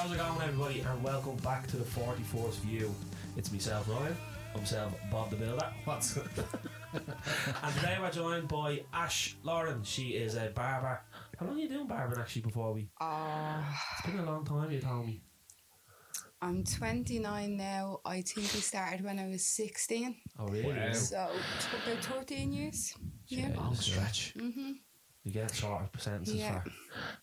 How's it going, everybody? And welcome back to the 44th View. It's myself, Ryan. I'm myself, Bob the Builder. What's And today we're joined by Ash Lauren. She is a barber. How long are you doing barbering actually before we? Uh, It's been a long time, you told me. I'm 29 now. I think we started when I was 16. Oh, really? Wow. So t- about 13 years. Yeah. Long stretch. hmm You get shorter sentences Yeah. for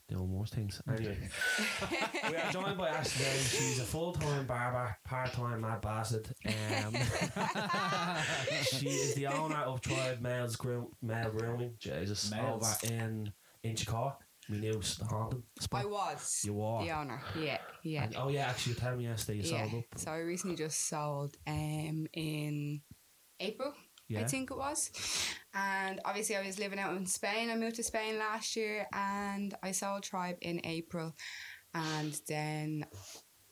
doing most things. Anyway, we are joined by Ash today. She's a full time barber, part time mad bastard. Um, she is the owner of Tribe Males Groom, Male Grooming. Jesus, Males. over in Inchicore. We knew the haunted spot. I was You were. the owner. Yeah, yeah. And- oh yeah, actually, you told me yesterday you yeah. sold up. So I recently just sold um, in April, Yeah. I think it was. And obviously, I was living out in Spain. I moved to Spain last year and I sold Tribe in April. And then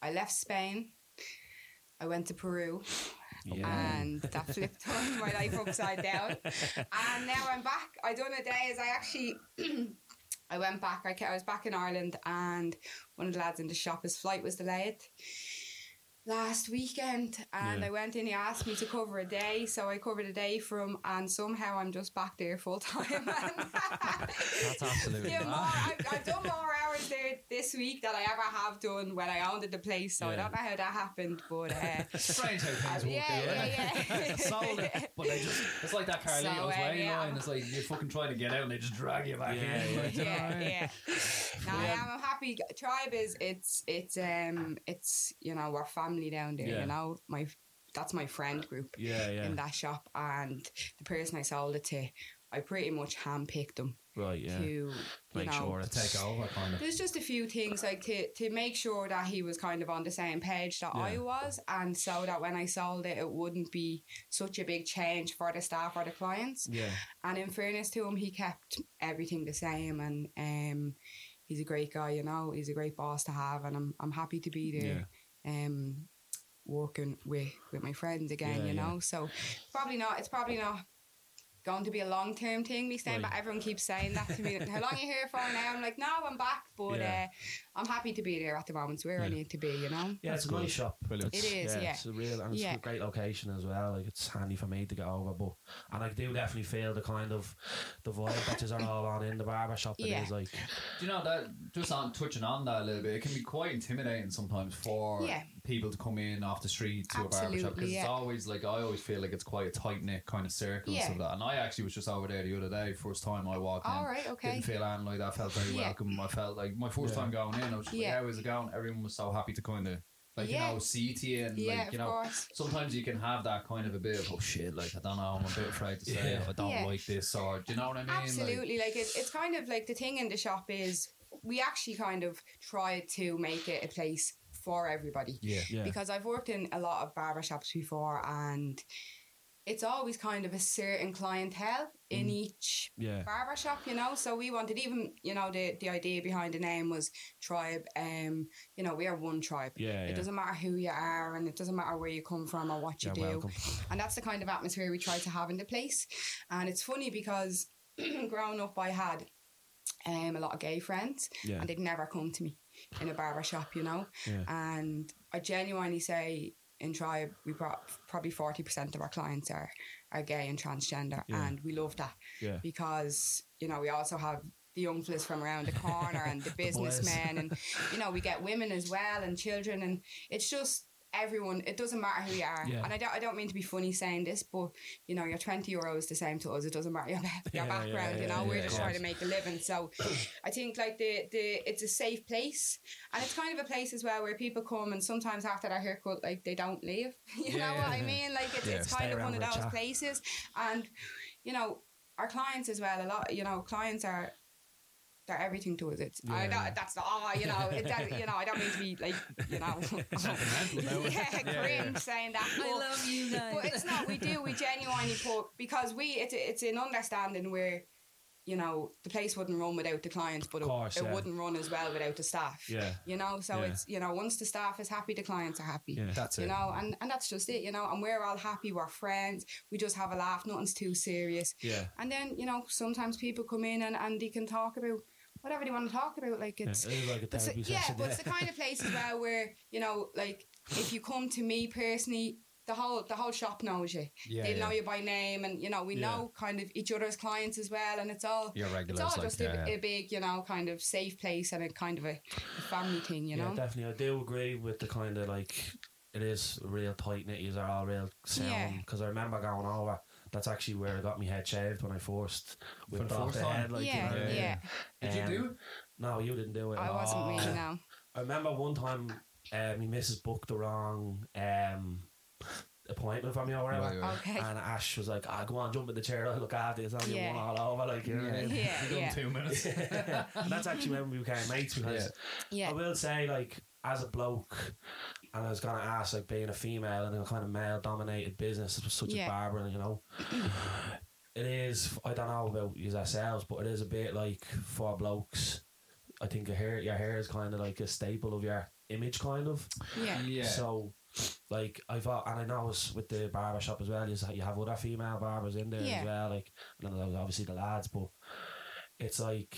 I left Spain. I went to Peru. Yeah. and that flipped turned my life upside down. And now I'm back. I done a day as I actually. I went back. I, I was back in Ireland, and one of the lads in the shop, his flight was delayed last weekend, and Yeah. I went in. He asked me to cover a day, so I covered a day from, and somehow I'm just back there full time. That's absolutely Yeah, more, I've, I've done more hours there this week than I ever have done when I owned the place. So I don't know how that happened, but uh, strange how things work. yeah, out, yeah, yeah. Sold it, but they just, it's like that Carlitos So, uh, way yeah. line. It's like you're fucking trying to get out and they just drag you back Yeah, in. yeah. Like, do you know what I yeah, mean? yeah. No, I am. I'm happy. Tribe is it's it's um it's you know we're family down there. Yeah. You know my that's my friend group Yeah, yeah. in that shop, and the person I sold it to, I pretty much handpicked them Right, yeah. to Make know. sure it's Take over, kind of. There's just a few things like to, to make sure that he was kind of on the same page that I was, and so that when I sold it, it wouldn't be such a big change for the staff or the clients. Yeah. And in fairness to him, he kept everything the same, and um, he's a great guy. You know, he's a great boss to have, and I'm I'm happy to be there. Um, working with with my friends again. Yeah, you know, so probably not. It's probably not. Going to be a long term thing, me staying, Right. but everyone keeps saying that to me. How long are you here for now? I'm like, no, I'm back, but Yeah. uh, I'm happy to be there at the moment. It's where I need to be, you know. Yeah, it's a That's nice shop. Brilliant. It's- It is, yeah. It's a real and it's Yeah. a great location as well. Like it's handy for me to get over, but and I do definitely feel the kind of the vibe bitches are all on in the barber shop. It Yeah. is like Do you know that just on touching on that a little bit, it can be quite intimidating sometimes for Yeah. people to come in off the street to a barber shop Absolutely, because it's always like I always feel like it's quite a tight knit kind of circle Yeah. and stuff like that. And I actually was just over there the other day, first time I walked in. All right, okay. Didn't feel anything like that. Felt very Yeah. welcome. I felt like my first Yeah. time going in. I was just Yeah. like, how is it going? Everyone was so happy to kind of. Like Yeah. you know, see to you and Yeah, like you know, course. sometimes you can have that kind of a bit of oh shit, like I don't know, I'm a bit afraid to say Yeah. Oh, I don't Yeah. like this or do you know what I mean? Absolutely. Like, it, it's kind of like the thing in the shop is we actually kind of tried to make it a place for everybody. Yeah. Yeah. Because I've worked in a lot of barber shops before and it's always kind of a certain clientele in each Mm. Yeah. barber shop, you know. So we wanted even, you know, the the idea behind the name was tribe. Um, you know, we are one tribe. Yeah, It yeah. doesn't matter who you are, and it doesn't matter where you come from or what you You're do. welcome. And that's the kind of atmosphere we try to have in the place. And it's funny because growing up, I had um, a lot of gay friends, Yeah. and they'd never come to me in a barber shop, you know. Yeah. And I genuinely say, in Tribe, we brought probably forty percent of our clients are are gay and transgender, Yeah. and we love that Yeah. because you know we also have the young fellas from around the corner and the businessmen, and you know we get women as well and children, and it's just everyone. It doesn't matter who you are, Yeah. and I don't, I don't mean to be funny saying this, but you know your twenty euro is the same to us. It doesn't matter your, your Yeah, background. yeah, you know we're just trying to make a living. So I think like the the it's a safe place, and it's kind of a place as well where people come and sometimes after their haircut, like they don't leave. you know what I mean? Like it's it's kind of one of those places, and you know our clients as well. A lot, you know, clients are. They're everything to us. It's I Yeah. don't, that's the oh, you know, it, that, you know. I don't mean to be like, you know, yeah, cringe saying that. but- I love you but it's not. We do. We genuinely put because we. It's it's an understanding where, you know, the place wouldn't run without the clients, but course, it, it yeah. wouldn't run as well without the staff. Yeah. You know, so Yeah. it's you know once the staff is happy, the clients are happy. Yeah. That's You it. You know, and, and that's just it, you know, and we're all happy, we're friends, we just have a laugh, nothing's too serious. Yeah. And then, you know, sometimes people come in and, and they can talk about whatever they want to talk about. Like Yeah, it's like a but therapy yeah, but it's the kind of place as well where you know, like if you come to me personally, the whole the whole shop knows you. Yeah, they know you by name, and you know we Yeah. know kind of each other's clients as well, and it's all Your it's all just yeah, a, yeah. a big you know kind of safe place and a kind of a, a family thing, you yeah, know. definitely. I do agree with the kind of like it is real tight knit. You are all real Yeah. sound because I remember going over. That's actually where I got my head shaved when I forced whipped the off first the time? head. Like, yeah, you know what yeah. Did you Um, do it? No, you didn't do it. I wasn't me Oh. now. I remember one time, uh, my missus booked the wrong um, appointment for me or whatever. Right, right. Okay. And Ash was like, ah, go on, jump in the chair, I'll look after you. It's only Yeah. one all over, like, you know what I mean? Yeah, You done yeah. two minutes. and that's actually when we became mates because Yeah. I will say, like, as a bloke, and I was gonna ask, like, being a female in a kind of male dominated business, such Yeah. as barbering, you know, it is. I don't know about you ourselves, but it is a bit like for blokes. I think your hair, your hair is kind of like a staple of your image, kind of. Yeah. Yeah. So, like I thought, and I know it's with the barber shop as well. You you have other female barbers in there Yeah. as well, like and obviously the lads, but it's like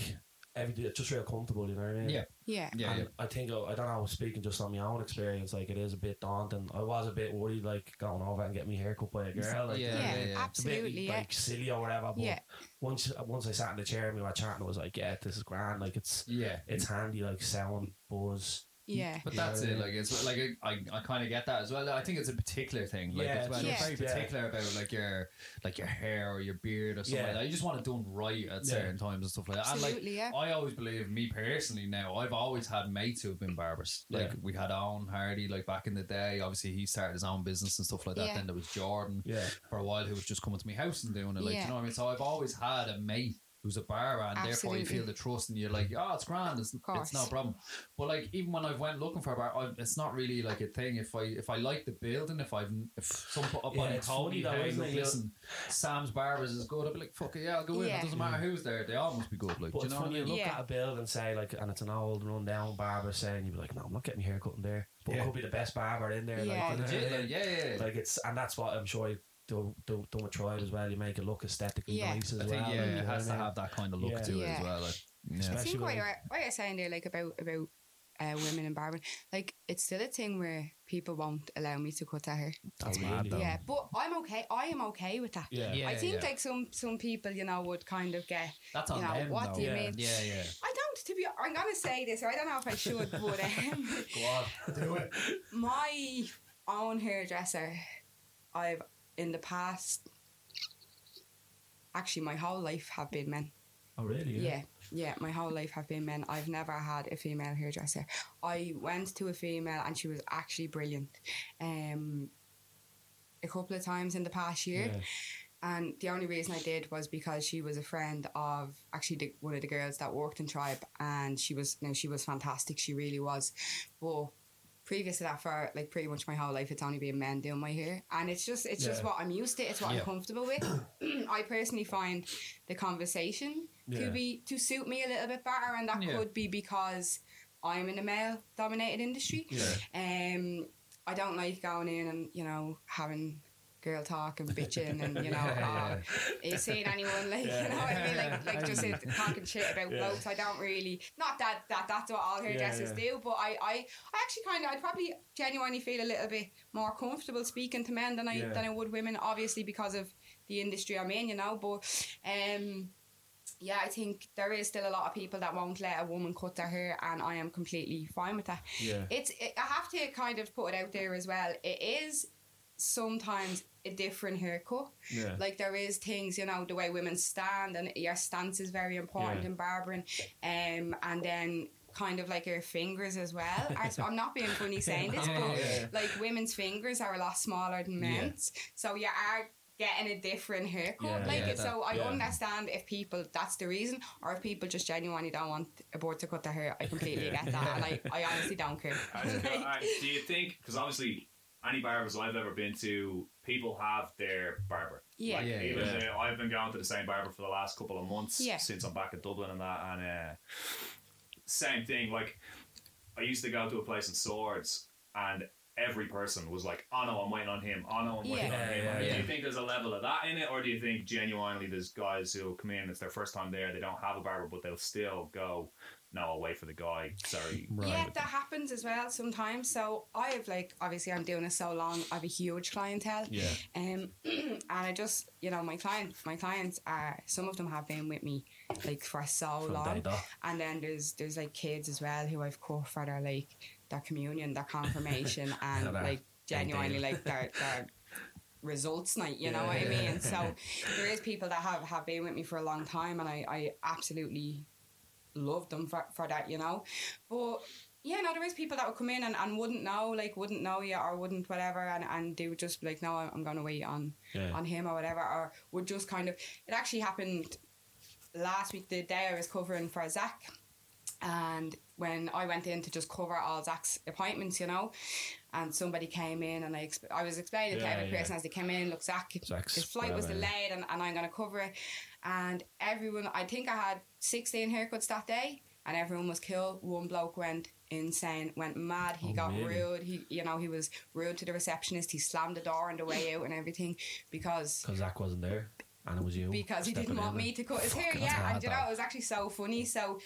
everything. It's just real comfortable, you know what I mean? Yeah. Yeah. yeah, and yeah. I think I don't know. Speaking just on my own experience, like it is a bit daunting. I was a bit worried, like going over and getting my hair cut by a girl. Like, Yeah, you know, Yeah, yeah, yeah. It's a bit absolutely. Yeah. like silly or whatever. But Yeah. once once I sat in the chair and we were chatting, I was like, yeah, this is grand. Like it's Yeah. it's handy, like sound buzz. Yeah. But You that's what it. Like it's like I, I kind of get that as well. I think it's a particular thing. Like Yeah, as well. it's You're very just- yeah. particular about like your like your hair or your beard or something Yeah. like that. You just want it done right at certain times and stuff like that. And like Absolutely. Yeah. I always believe, me personally, now I've always had mates who've been barbers. Like Yeah. we had Owen Hardy, like back in the day. Obviously, he started his own business and stuff like that. Yeah. Then there was Jordan Yeah. for a while who was just coming to my house and doing it. Like Yeah. you know what I mean. So I've always had a mate who's a barber, and therefore you feel the trust, and you're like, oh, it's grand. It's, it's no problem. But like even when I've went looking for a bar, I, it's not really like a thing. If I if I like the building, if I've if somebody Yeah, it's told funny me, though, hey, isn't look, it? You- listen, Sam's Barbers is good. I'll be like, fuck it, yeah, I'll go in. Yeah. It doesn't matter mm. who's there. They all must be good. Like, But you it's know what I funny, you look Yeah. at a bill and say, like, and it's an old rundown barber saying, you'd be like, no, I'm not getting my hair cut in there. But Yeah. it could be the best barber in there. Yeah. Like, you know Legit, what I like, mean? yeah, yeah. yeah. Like, it's, and that's what I'm sure you do, do, done with Tribe as well. You make it look aesthetically Yeah. nice as I think well. yeah, like, you it has to I mean? have that kind of look Yeah. to it as well. Like, I yeah. Especially think what you're what you're saying there, like about about uh, women in barbering, like it's still a thing where people won't allow me to cut their hair. That's Really? mad, though. Yeah, but I'm okay. I am okay with that. Yeah. Yeah. I think like some some people, you know, would kind of get. That's on you know, them. what though. do you Yeah. mean? Yeah, yeah. I don't. To be, I'm gonna say this. I don't know if I should, but um, Go on. Do it. my own hairdresser, I've in the past. Actually, my whole life have been men. Oh, really? Yeah, yeah, my whole life have been men. I've never had a female hairdresser. I went to a female and she was actually brilliant. Um, a couple of times in the past year, Yeah. and the only reason I did was because she was a friend of actually the, one of the girls that worked in Tribe, and she was no, she was fantastic. She really was, but. Previous to that, for like pretty much my whole life, it's only been men doing my hair, and it's just it's just what I'm used to. It's what Yeah. I'm comfortable with. I personally find the conversation Yeah. to be to suit me a little bit better, and that Yeah. could be because I'm in a male dominated industry. Yeah. Um, I don't like going in and you know having girl talk and bitching and you know Yeah, oh, are you seeing anyone like Yeah. you know what I mean like like just talking shit about Yeah. blokes. I don't really not that that that's what all hairdressers Yeah, do, but I I, I actually kind of I'd probably genuinely feel a little bit more comfortable speaking to men than I Yeah. than I would women. Obviously because of the industry I'm in, you know, but um yeah, I think there is still a lot of people that won't let a woman cut their hair, and I am completely fine with that. Yeah. It's it, I have to kind of put it out there as well. It is sometimes a different haircut. Yeah. Like there is things, you know, the way women stand, and your stance is very important Yeah. in barbering, um, and then kind of like your fingers as well. I, I'm not being funny saying this, but yeah, yeah. like women's fingers are a lot smaller than Yeah. men's, so you are getting a different haircut. Yeah, like yeah, so, I yeah. understand if people that's the reason, or if people just genuinely don't want a board to cut their hair. I completely Yeah. get that, and I, I honestly don't care. I just go, uh, do you think? Because obviously, any barbers I've ever been to, people have their barber. Yeah. Like, Yeah, even yeah. uh, I've been going to the same barber for the last couple of months Yeah. since I'm back in Dublin and that, and uh, same thing. Like I used to go to a place in Swords, and every person was like, "Oh no, I'm waiting on him. Oh no, I'm waiting Yeah. on him." Yeah, yeah. Do you think there's a level of that in it, or do you think genuinely there's guys who come in, it's their first time there, they don't have a barber, but they'll still go, "No, I'll wait for the guy." Sorry. Yeah, that happens as well sometimes. So I have like obviously I'm doing it so long. I have a huge clientele. Yeah. Um, and I just you know my client my clients are some of them have been with me like for so From long, and then there's there's like kids as well who I've cut for their like their communion, their confirmation, and Yeah, like genuinely like their their results night. You know Yeah. what I mean? So there is people that have have been with me for a long time, and I I absolutely love them for, for that, you know. But yeah, no, there is people that would come in and, and wouldn't know, like wouldn't know you or wouldn't whatever, and, and they would just be like, no, I'm going to wait on Yeah. on him or whatever, or would just kind of. It actually happened last week, the day I was covering for Zach, and when I went in to just cover all Zach's appointments, you know, and somebody came in and I I was explaining to Yeah, every yeah. person as they came in, look, Zach, Zach's his flight was delayed and, and I'm going to cover it. And everyone, I think I had 16 haircuts that day, and everyone was killed. One bloke went insane, went mad. He Oh, got really? rude. He, you know, he was rude to the receptionist. He slammed the door on the way out and everything because Because Zach wasn't there, and it was you. because he didn't want me to cut his hair. Yeah, and you know it was actually so funny. So.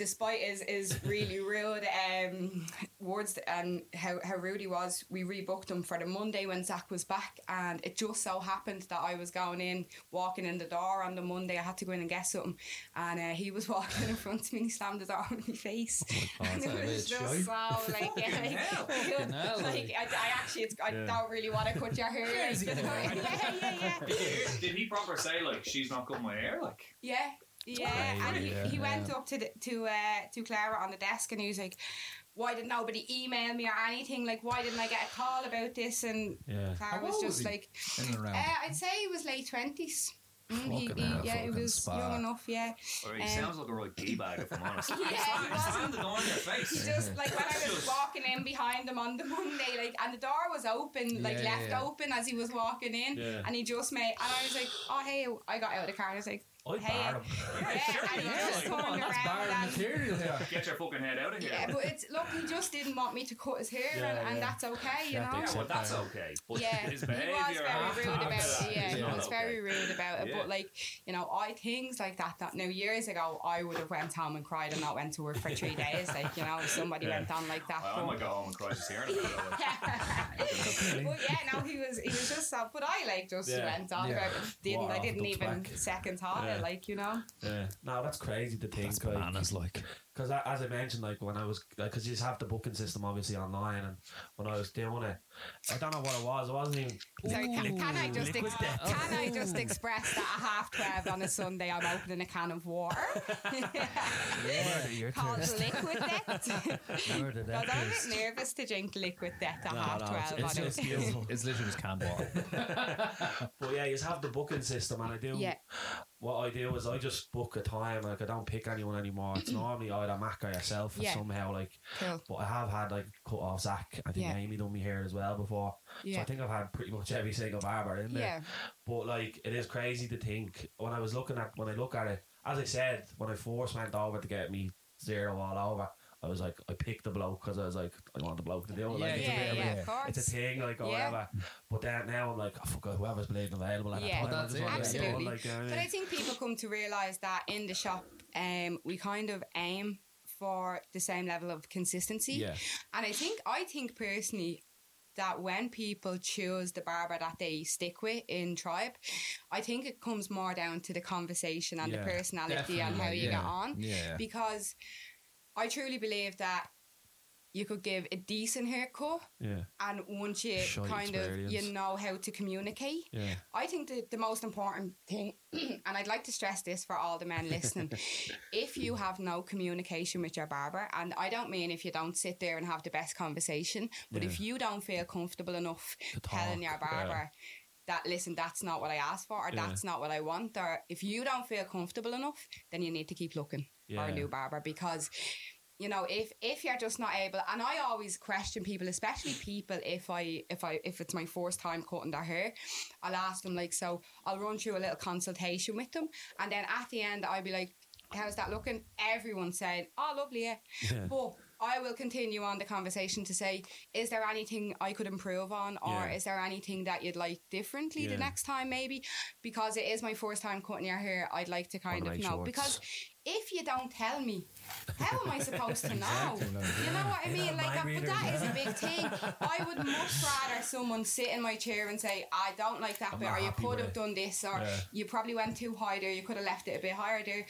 Despite his, is really rude um, words and how, how rude he was, we rebooked him for the Monday when Zach was back, and it just so happened that I was going in, walking in the door on the Monday. I had to go in and get something, and uh, he was walking in front of me. and He slammed the door in my face, God, and that's it was just shy. so like, yeah, like, like like. I, I actually, it's, I Yeah. don't really want to cut your hair. Like, you know? yeah, yeah, yeah. Did, you did he proper say like she's not cutting my hair? Like Yeah, yeah, Crazy, and he, yeah, he went yeah. up to the, to uh, to Clara on the desk and he was like, "Why did nobody email me or anything? Like, why didn't I get a call about this?" And Yeah. Clara How was old just was he? like, In and uh, "I'd say he was late twenties. Mm, he, he- yeah, he was spa. young enough. Yeah, or he Um, sounds like a right gay bag if I'm honest. Yeah, It's he not- wasn't- time on your face. just like when I was walking in behind him on the Monday, like, and the door was open, like Yeah, left yeah. open as he was walking in, Yeah. and he just made, and I was like, "Oh hey," I got out of the car and I was like, I Hey, barred him. "Yeah," sure and he you just did. Come on, turned that's around material here. Get your fucking head out of here. Yeah, but it's look, he just didn't want me to cut his hair, Yeah, and, and that's okay, you Yeah, know. Yeah, well, that's okay. But Yeah, his he was very rude about it. Yeah, he was okay. very rude about it. Yeah. But like, you know, I things like that. That now years ago, I would have went home and cried and not went to work for three days. Like, you know, if somebody Yeah. went on like that. I, I but- might go home and cry just hearing it. but yeah, no, he was he was just so. But I like just Yeah. went on Yeah. about it. Didn't Water I didn't even second thought Yeah. Like you know. Yeah. No, that's crazy to think. That's like, bananas, like. Because as I mentioned, like when I was, because you just have the booking system obviously online, and when I was doing it, I don't know what it was. It wasn't even. Sorry, can, can I just Liquid ex- can I just express that at half twelve on a Sunday I'm opening a can of water Murder your called thirst. liquid death. Murder Because that I'm a bit nervous to drink liquid death at No, half no, twelve it's, on it's, a it's. It's literally just canned water. but yeah, you just have the booking system, and I do. Yeah. What I do is I just book a time. Like I don't pick anyone anymore. It's normally either Mac or yourself or Yeah. somehow like. Cool. But I have had like cut off Zach. I think Yeah. Amy done me hair as well before. So I think I've had pretty much every single barber in there. Yeah. But like, it is crazy to think when I was looking at when I look at it. As I said, when I first went over to get me zero all over, I was like, I picked the bloke because I was like, I want the bloke to do it. Like, Yeah, it's, a Yeah, of a- yeah, of course. it's a thing, like or Yeah. whatever. But then now I'm like, oh, fuck, whoever's bleeding available at Yeah. the time, I that's it, want to get it done, Absolutely. Like, you know what I But? I think people come to realise that in the shop, um, we kind of aim for the same level of consistency. yeah, And I think, I think personally, that when people choose the barber that they stick with in tribe, I think it comes more down to the conversation and Yeah, the personality and how you yeah. get on. Yeah. Because I truly believe that you could give a decent haircut, yeah, and once you Shite kind of you know how to communicate, yeah, I think the, the most important thing, and I'd like to stress this for all the men listening, if you have no communication with your barber, and I don't mean if you don't sit there and have the best conversation, but if you don't feel comfortable enough To telling your talk, yeah. barber that, listen, that's not what I asked for, or Yeah. that's not what I want, or if you don't feel comfortable enough, then you need to keep looking for a new barber because you know if if you're just not able and i always question people especially people if i if i if it's my first time cutting their hair i'll ask them like so i'll run through a little consultation with them and then at the end i'll be like how's that looking everyone said oh lovely yeah Yeah. but I will continue on the conversation to say, is there anything I could improve on, or Yeah. is there anything that you'd like differently Yeah. the next time, maybe? Because it is my first time cutting your hair, I'd like to kind Wanna of know. sure Because if you don't tell me, how am I supposed to know? Exactly, You know what I mean? Like, that, but that is a big thing. I would much rather someone sit in my chair and say, I don't like that I'm bit, or you could have it." done this, or Yeah. you probably went too high there, you could have left it a bit higher there.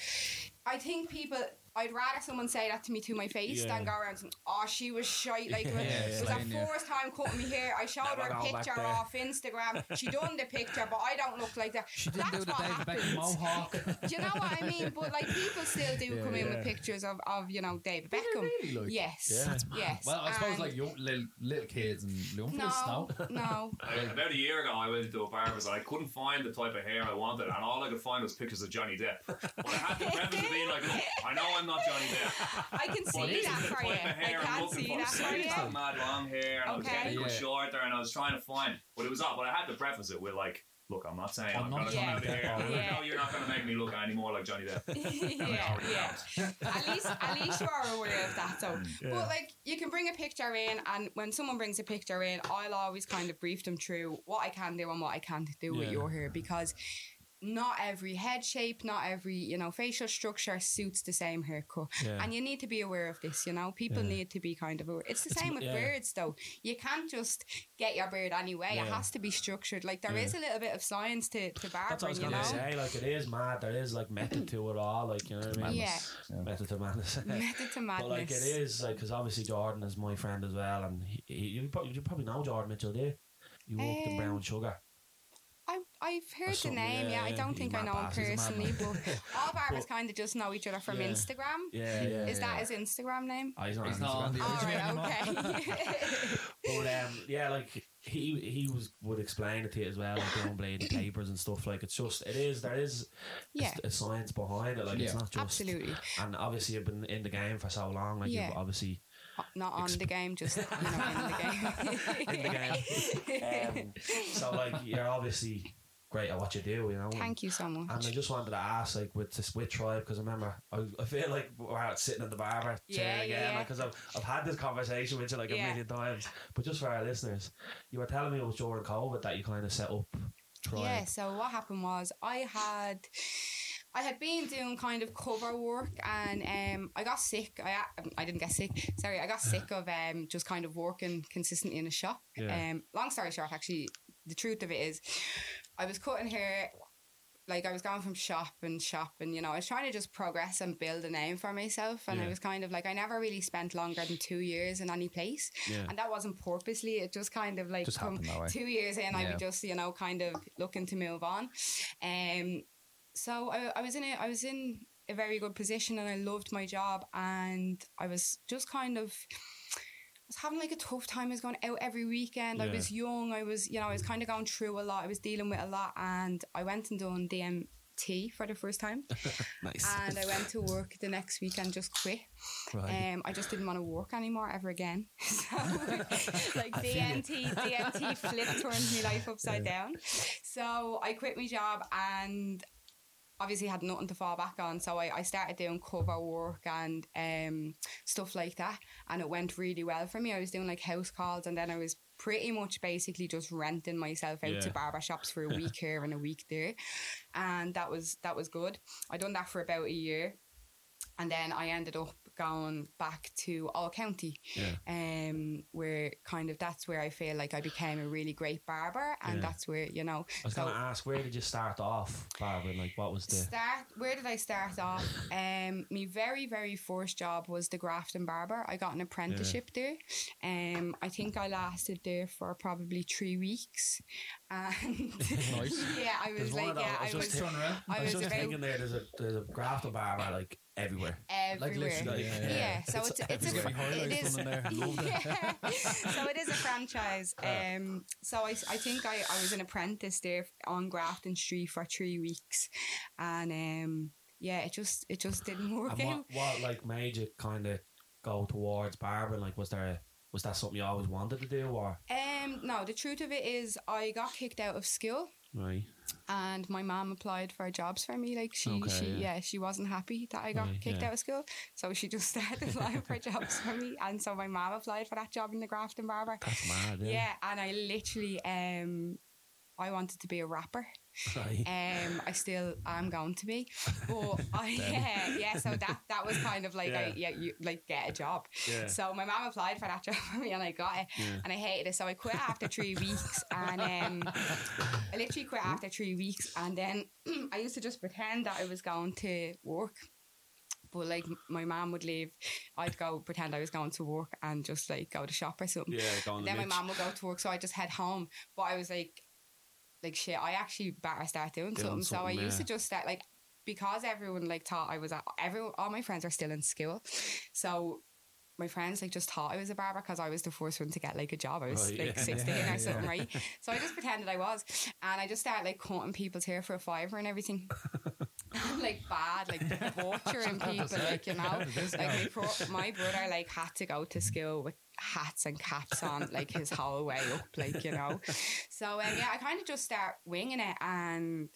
I think people. I'd rather someone say that to me to my face Yeah. than go around saying, "Oh, she was shite." Like Yeah, it yeah, was yeah. her first time cutting me hair. I showed her a picture off Instagram. She done the picture, but I don't look like that. She didn't That's do the what David Beckham happens. mohawk. Do you know what I mean? But like people still do Yeah, come in with pictures of, of you know David Beckham. really, like? Yes. Yeah. That's Yes. Well, I suppose And- like young, little, little kids and young no, no. no. About a year ago, I went to a barber's and I couldn't find the type of hair I wanted, and all I could find was pictures of Johnny Depp. But I had to preface it being like, I know I'm not Johnny Depp, I can see this that is the for you. type of hair I I'm can looking see for. that So for I you. just had mad long hair, and I was Okay. getting it Yeah. shorter, and I was trying to find, but it was up. But I had to preface it with like, look, I'm not saying I'm I'm, not going to Johnny come out Depp, here. Yeah. No, you're not going to make me look any more like Johnny Depp. yeah, yeah. At least, at least you are aware of that. So, mm. Yeah. but like, you can bring a picture in, and when someone brings a picture in, I'll always kind of brief them through what I can do and what I can't do with Yeah. your hair because not every head shape, not every you know facial structure suits the same haircut, Yeah. and you need to be aware of this. You know, people Yeah. need to be kind of aware. It's the It's same with yeah. beards, though. You can't just get your beard anyway. It has to be structured. Like there is Yeah. a little bit of science to to That's what I was barbering. You gonna know. say. Like it is mad. There is like method to it all. Like you know what I mean? Yeah. Yeah. Method to madness. Method to madness. But like it is like because obviously Jordan is my friend as well, and he, he, you, probably, you probably know Jordan Mitchell, do you? You worked in Um, Brown Sugar. I, I've heard the name, yeah. yeah, I don't think I know him boss, he's a mad personally, but all barbers But- kind of just know each other from Yeah. Instagram. Yeah, yeah. Is that yeah. his Instagram name? Oh, he's not He's on not on Instagram. the All original right, okay. But um, yeah, like he he was would explain it to you as well, like doing blading papers and stuff. Like it's just it is there is yeah, a science behind it. Like it's not just absolutely. And obviously you've been in the game for so long. Like Yeah. you've obviously Not on the game, just you know, in the game. in the game. um, so like you're obviously great at what you do. You know. and- Thank you so much. And. I just wanted to ask, like, with this with tribe, because I remember I, I feel like we're out sitting in the barber chair Yeah, yeah, again, yeah. because I've, I've had this conversation with you like a million times. But just for our listeners, you were telling me it was during COVID that you kind of set up tribe. Yeah, so what happened was I had I had been doing kind of cover work and um I got sick. I I didn't get sick. Sorry, I got sick of um just kind of working consistently in a shop. Yeah. Um long story short actually the truth of it is I was cutting hair like I was going from shop and shop and you know I was trying to just progress and build a name for myself and I was kind of like I never really spent longer than 2 years in any place Yeah. and that wasn't purposely it just kind of like Just come happened that way. two years in I Yeah. was just you know kind of looking to move on um so I, I was in a I was in a very good position and I loved my job and I was just kind of was having like a tough time. I was going out every weekend. I was young. I was, you know, I was kind of going through a lot. I was dealing with a lot, and I went and done DMT for the first time. Nice. and I went to work the next week and just quit. right. Um, I just didn't want to work anymore ever again. So, like. DMT, DMT flipped turned my life upside down. So I quit my job and obviously had nothing to fall back on. So I, I started doing cover work and um, stuff like that, and it went really well for me. I was doing like house calls, and then I was pretty much basically just renting myself out to Yeah. barber shops for a week here and a week there, and that was that was good. I done that for about a year. And then I ended up going back to Old County, Yeah. um, where kind of that's where I feel like I became a really great barber, and Yeah. that's where you know. I was so- going to ask, where did you start off, barbering? Like, what was the. Start. Where did I start off? Um, my very very first job was the Grafton Barber. I got an apprenticeship there. Um, I think I lasted there for probably three weeks, and Nice. yeah, I was There's like, yeah, I I was was just Turn. I I was was about thinking there, there's a, there's a Grafton Barber, like, everywhere. everywhere. literally, Like, yeah, yeah, yeah. so it's it's, There's a getting fr- it highlights is on there. I love that. yeah. so it is a franchise. Um, so I, I think I, I was an apprentice there on Grafton Street for three weeks, and um, yeah, it just it just didn't work And out. what, what, like, made you kind of go towards barbering? Like, was there. Was that something you always wanted to do, or Um, no, the truth of it is, I got kicked out of school Right. and my mom applied for jobs for me. Like she, Okay, she, yeah. yeah. she wasn't happy that I got Right, kicked yeah. out of school, so she just started applying for jobs for me. And so my mom applied for that job in the Grafton Barber. That's mad. Yeah. Yeah, and I literally, um, I wanted to be a rapper. Um, I still am going to be, but I yeah, yeah. So that that was kind of like Yeah. I, yeah, you like get a job. Yeah. So my mom applied for that job for me, and I got it, Yeah. and I hated it. So I quit after three weeks, and um, I literally quit after three weeks, and then I used to just pretend that I was going to work. But like my mom would leave, I'd go pretend I was going to work and just like go to shop or something. Yeah, go on the Then my mom would go to work, so I just head home. But I was like, like shit, I actually better start doing Doing something. So I something, used to just start like because everyone like thought I was at everyone. All my friends are still in school, so. My friends like just thought I was a barber because I was the first one to get like a job. I was like yeah. sixteen Yeah, or something, yeah. right? So I just pretended I was, and I just started like cutting people's hair for a fiver and everything. Like bad, like butchering people, like you know. Like my, pro- my brother like had to go to school with hats and caps on like his whole way up, like you know. So um, yeah, I kind of just start winging it. And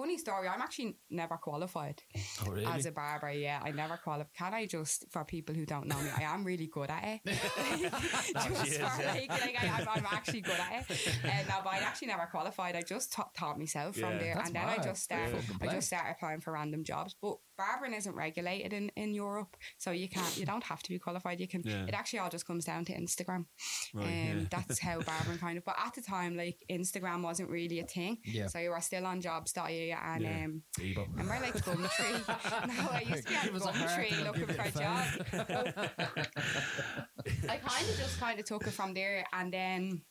funny story, I'm actually never qualified Oh, really? as a barber. Yeah, I never qualified. Can I just for people who don't know me, I am really good at it. just is, for yeah. like, like I, I'm, I'm actually good at it. And no, but I actually never qualified. I just ta- taught myself from there, and then I just started. Fucking I just started applying for random jobs. But barbering isn't regulated in, in Europe, so you can't. You don't have to be qualified. You can. Yeah. It actually all just comes down to Instagram. Right, um, yeah. That's how barbering kind of. But at the time, like Instagram wasn't really a thing. Yeah. So you were still on jobs.ie and Yeah. um. Bebo. Remember like Gumtree? no, I used to be Give on heart Gumtree I'll looking for you a a job. I kind of just kind of took it from there, and then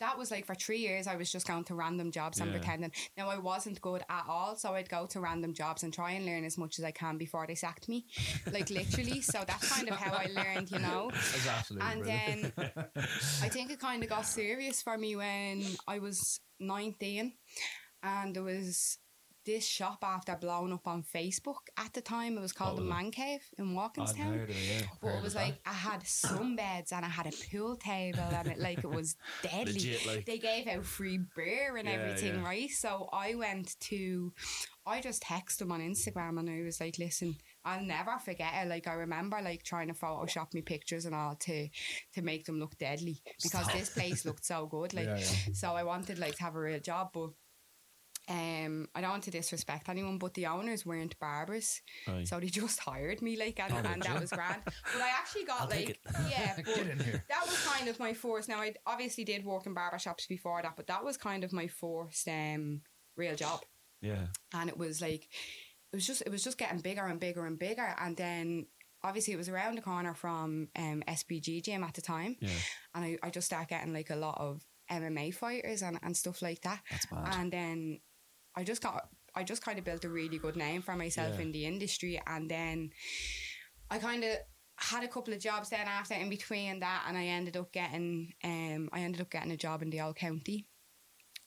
that was like for three years. I was just going to random jobs and pretending. Now I wasn't good at all, so I'd go to random jobs and try and learn as much as I can before they sacked me, like literally. So that's kind of how I learned, you know. That's absolutely And brilliant. then I think it kind of got serious for me when I was 19 and there was this shop after blowing up on Facebook at the time. It was oh, called What the? Man Cave in Walkinstown. it, yeah. But it was that. like I had sunbeds and I had a pool table and it like it was deadly. Legit, like. They gave out free beer and Yeah, everything, yeah. right? So I went to, I just texted them on Instagram and I was like, listen, I'll never forget it. Like I remember like trying to Photoshop me pictures and all to to make them look deadly because this place looked so good. Like so I wanted like to have a real job, but. Um, I don't want to disrespect anyone, but the owners weren't barbers, Right. so they just hired me, like, and, Oh, and that was grand. But I actually got I'll like, yeah, Get in here. that was kind of my first. Now I obviously did work in barber shops before that, but that was kind of my first um real job, Yeah. and it was like it was just it was just getting bigger and bigger and bigger, and then. Obviously, it was around the corner from um, SBG gym at the time, Yeah. and I, I just started getting like a lot of MMA fighters and, and stuff like that. That's mad. And then I just got I just kind of built a really good name for myself Yeah. in the industry and then I kind of had a couple of jobs then after in between that and I ended up getting um I ended up getting a job in the old county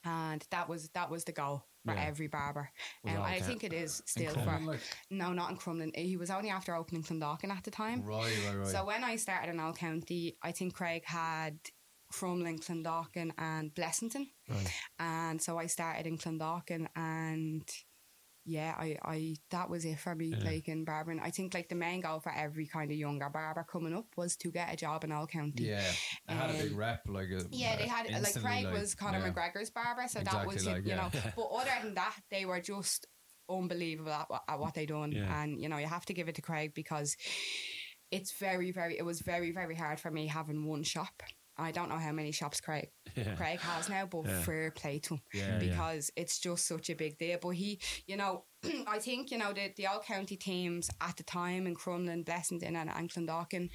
and that was that was the goal for Yeah. every barber um, and I think it is still Crumlin, for no not in Crumlin he was only after opening Clondalkin at the time right, right, right. so when I started in Old County I think Craig had Crumlin, Clondalkin and Blessington Right. and so I started in Clondalkin and yeah, I, I that was it for me, Yeah. like in barbering. I think like the main goal for every kind of younger barber coming up was to get a job in Old County. yeah, they had a big Um, rep, like a, Yeah, they had like instantly, Craig was Conor yeah. McGregor's barber, so that was like, you know. But other than that, they were just unbelievable at, what- at what they done, and you know you have to give it to Craig because it's very very it was very very hard for me having one shop. I don't know how many shops Craig Yeah. Craig has now, but Yeah. fair play to him Yeah, yeah. because it's just such a big deal. But he, you know, I think you know the the Old County teams at the time in Crumlin, Blessington, and, and Clondalkin,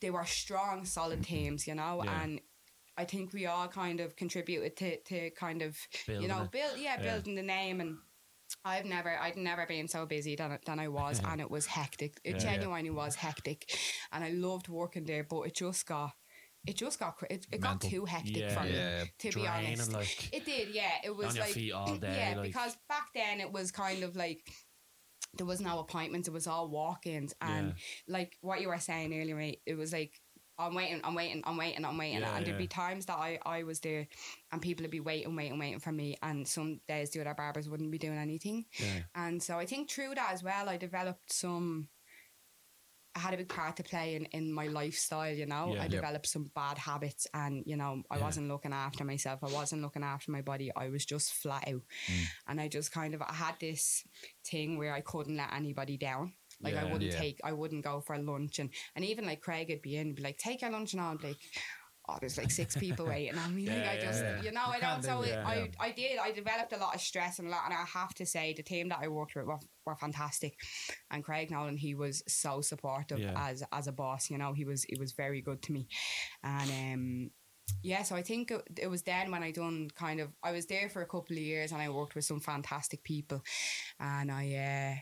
they were strong, solid teams, you know, Yeah. and. I think we all kind of contributed to, to kind of you know build yeah, Yeah. building the name and I've never I'd never been so busy than than I was and it was hectic it Yeah. genuinely was hectic and I loved working there but it just got it just got it, it got too hectic Yeah. for me Yeah, to be honest like it did, yeah. It was on your like feet all day. yeah, like, because back then it was kind of like there was no appointments; it was all walk-ins, and Yeah. like what you were saying earlier, mate, it was like I'm waiting, I'm waiting, I'm waiting, I'm waiting. Yeah, and there'd be times that I, I was there and people would be waiting, waiting, waiting for me. And some days the other barbers wouldn't be doing anything. Yeah. And so I think through that as well, I developed some. I had a big part to play in, in my lifestyle, you know. Yeah. I developed some bad habits and, you know, I Yeah. wasn't looking after myself. I wasn't looking after my body. I was just flat out. Mm. And I just kind of I had this thing where I couldn't let anybody down. Like I wouldn't take I wouldn't go for lunch and and even like Craig would be in, be like, take your lunch and I'll be like Oh, there's like six people waiting on me. Like Yeah, I just, yeah. you know, I don't. So it, I. I did. I developed a lot of stress and a lot. And I have to say, the team that I worked with were, were fantastic. And Craig Nolan, he was so supportive as as a boss. You know, he was he was very good to me. And um, yeah, so I think it, it was then when I done kind of I was there for a couple of years and I worked with some fantastic people, and I uh,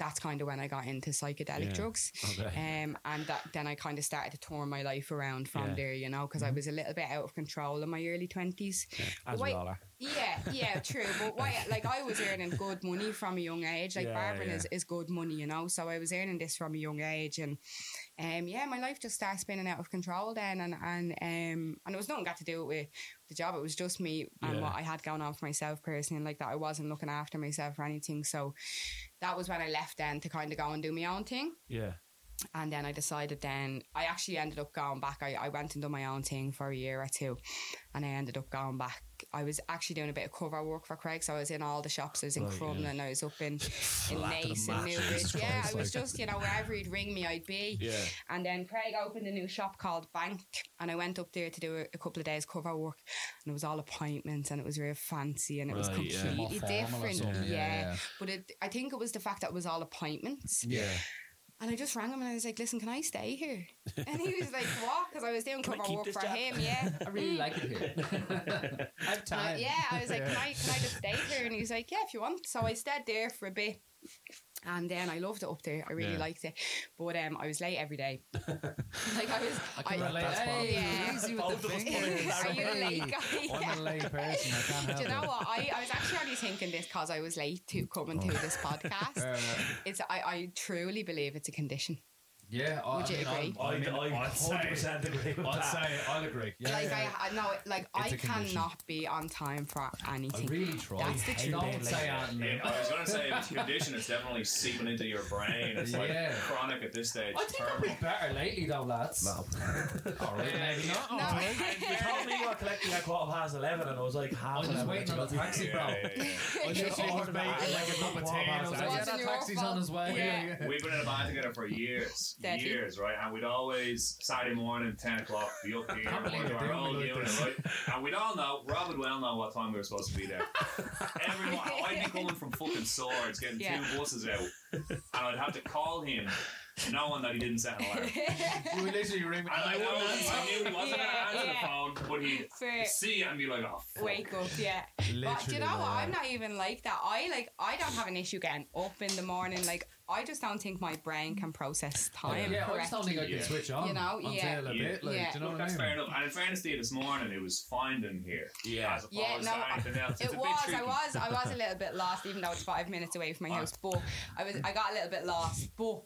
that's kind of when I got into psychedelic Yeah. drugs. Okay. Um, and that then I kind of started to turn my life around from Yeah. Mm-hmm. there, you know, because I was a little bit out of control in my early twenties. As Wait, we all are. Yeah, yeah, true. But why? Like I was earning good money from a young age. Like Yeah, barbering yeah. is, is good money, you know. So I was earning this from a young age, and um, yeah, my life just started spinning out of control then, and and um, and it was nothing got to do with the job. It was just me and Yeah. what I had going on for myself personally, and like that I wasn't looking after myself or anything. So that was when I left then to kind of go and do my own thing. Yeah. And then I decided then I actually ended up going back. I, I went and done my own thing for a year or two and I ended up going back. I was actually doing a bit of cover work for Craig, so I was in all the shops. I was in Right, Crumlin, I was up in, in Naas and Newbridge. Yeah, I was like- just, you know, wherever he'd ring me, I'd be. Yeah. And then Craig opened a new shop called Bank, and I went up there to do a, a couple of days cover work, and it was all appointments, and it was real fancy, and it was Right, yeah. completely or different. Yeah, yeah, yeah. but it, I think it was the fact that it was all appointments. Yeah. And I just rang him and I was like, "Listen, can I stay here?" And he was like, "What?" Because I was doing Can I cover keep work for job? him. Yeah, I really like it here. I have And I- yeah, I was like, can I, can I just stay here? And he was like, yeah, if you want. So I stayed there for a bit. And then I loved it up there. I really Yeah. liked it. But um, I was late every day. like I was. I can relate. That's Hey, Yeah. easy with Both the of us Are you a late Hey, guy? I'm a late person. I can't help Do you know it. what? I, I was actually only thinking this because I was late to coming to this podcast. It's I, I truly believe it's a condition. Yeah, I, Would I you mean, agree? I'll, I, mean, I, I I'd say- 100% agree with I'd that. say I'll agree. Yeah, like yeah. I, I know, like I It's a condition. cannot be on time for I anything. really try. That's the truth. Don't say uh, Yeah. I was going to say, if it's condition, is definitely seeping into your brain. It's like Yeah. chronic at this stage. I think I've been better lately though, lads. No. All right, maybe not. No. All right. you told me you were collecting at quarter past 11 and I was like I half was 11 waiting to on go taxi, bro. yeah, yeah. I just Yeah. ordered me like a cup of tea. and I was like, yeah, that your taxi's fault. on his way. Yeah. We've been in a band together for years, Deadly. years, right? And we'd always Saturday morning, ten o'clock, be up here, Can't believe one of you're our doing old me like unit, this. right? And we'd all know, Rob would well know what time we were supposed to be there. Everyone, I'd be coming from fucking swords, getting Yeah. two buses out, and I'd have to call him, knowing that he didn't set an alarm. You would literally ring me. Oh, and I, I know, wouldn't answer. I knew he wasn't Yeah, going to answer yeah. the phone, but he'd Fair. see it and be like, oh, fuck. Wake up, yeah. But do you Literally, know what? yeah. I'm not even like that. I like I don't have an issue getting up in the morning. Like I just don't think my brain can process time Yeah, I just don't correctly. think I can Yeah. switch on You know, until yeah. a Yeah. bit. Like, Yeah. do you know Look, what I that's mean? fair enough. And in fairness to you, this morning it was finding here. Yeah. As opposed Yeah, no, to anything else. It's It a bit was. tricky. I was. I was a little bit lost, even though it's five minutes away from my house. But I was. I got a little bit lost. But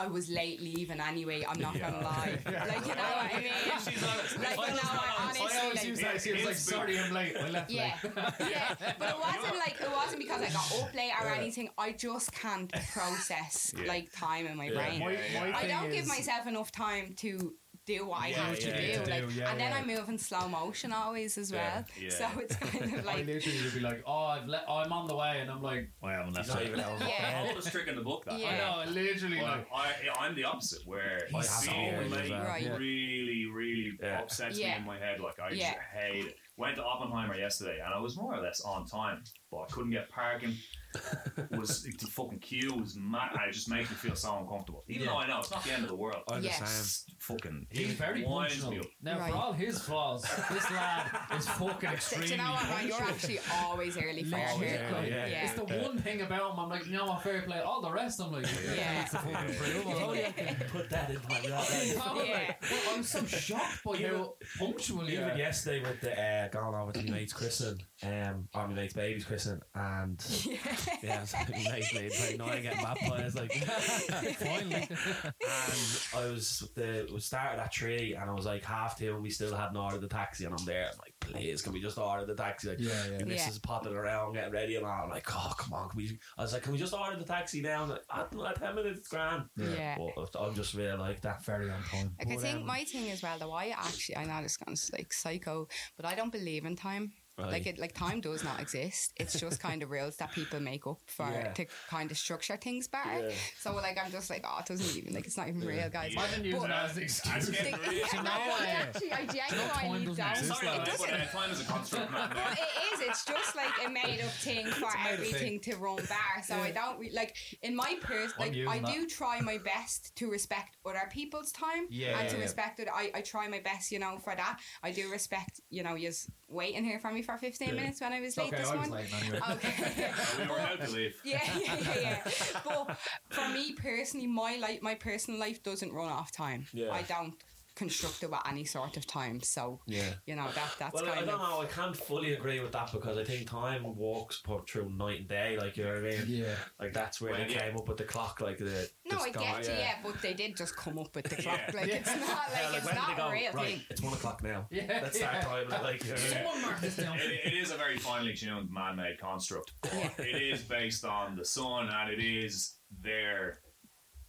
I was late leaving anyway. I'm not gonna lie. Like you know what I mean? She's honest. Like, She's no, I honestly, I always like- use that. She was like, sorry, I'm late. I left Yeah, late. yeah, but it wasn't like it wasn't because I got up late or Yeah. anything. I just can't process Yeah. like time in my Yeah. brain. My, my. I don't give myself enough time to do what I Yeah, have to yeah, do, yeah. like, Do, yeah, and then yeah. I move in slow motion always as well. Yeah, So it's kind of like I like literally would be like, oh, I've le- I'm on the way, and I'm like, well, I haven't left Not even out of Yeah. bed. Oldest trick in the book, that. Yeah. I know, literally Well, like, I, I'm the opposite, where I have to being always late do Right. really, really Yeah. upsets Yeah. me in my head. Like, I Yeah. just hate it. Went to Oppenheimer yesterday, and I was more or less on time, but I couldn't get parking. Was the fucking queue was mad. It just makes me feel so uncomfortable. Even Yeah. though I know it's not the end of the world. I'm the Yes. same. Fucking. he's very winds punctual. me up. Now, Right. for all his flaws, this lad is fucking Do extremely you know what, Ryan? You're punctual. actually always early for your Literally, haircut. yeah, Yeah. It's the one thing about him. I'm like, you know what, fair play. All the rest, I'm like, yeah, Yeah. it's the fucking If proof. only I could put that into my real life. I'm Yeah. like, well, I'm so shocked by Even- how punctual you Even are. yesterday with the uh, gone over to my mate's christening, um, or my mate's baby's christening, and yeah, so my mate's made twenty nine getting baptized, like Finally. and I was the it was started at three, and I was like half two, and we still hadn't ordered the taxi, and I'm there, I'm like, please, can we just order the taxi? Like, Yeah, yeah. my missus Yeah. is popping around, getting ready, and. I'm like, oh, come on, can we? I was like, can we just order the taxi now? And like, I don't ten minutes, it's grand. Yeah. But I'm just really like that. Very on time. Like I think um, my thing as well, though, I actually I know this sounds like psycho, but I don't believe in time. Right. Like it, like time does not exist. It's just kind of rules that people make up for Yeah. to kind of structure things better. Yeah. So like I'm just like, oh, it doesn't even like it's not even real, guys. Yeah. I've been using But- that as an excuse. Like, getting yeah, real. no, I actually, I genuinely doesn't don't. exist Sorry, like It that. doesn't. uh, time is a construct, man. But it is. It's just like a made up thing for a made-up everything to run bar. So I don't re- like in my pers I'm like using I that. do try my best to respect other people's time Yeah, and to yeah, yeah. respect it. I, I try my best, you know, for that. I do respect, you know, you waiting here for me for fifteen Yeah. minutes when I was late Okay, this I morning. late anyway. Okay. we were allowed to leave. Yeah, yeah, yeah, yeah. But for me personally, my life, my personal life doesn't run off time. Yeah. I don't construct it with any sort of time. So Yeah. you know that that's Well, I kind don't of know. I can't fully agree with that because I think time walks put through night and day. Like you know what I mean? Yeah. Like that's where Well, they yeah. came up with the clock. Like the no, just I gone- get you, yeah, but they did just come up with the clock. Yeah. Like it's not like, Yeah, like it's not go? real right, thing. it's one o'clock now. Yeah, Let's start yeah. timing it. Like you know what I mean? Someone mark this down. It, it is a very finely tuned man-made construct. But It is based on the sun, and it is there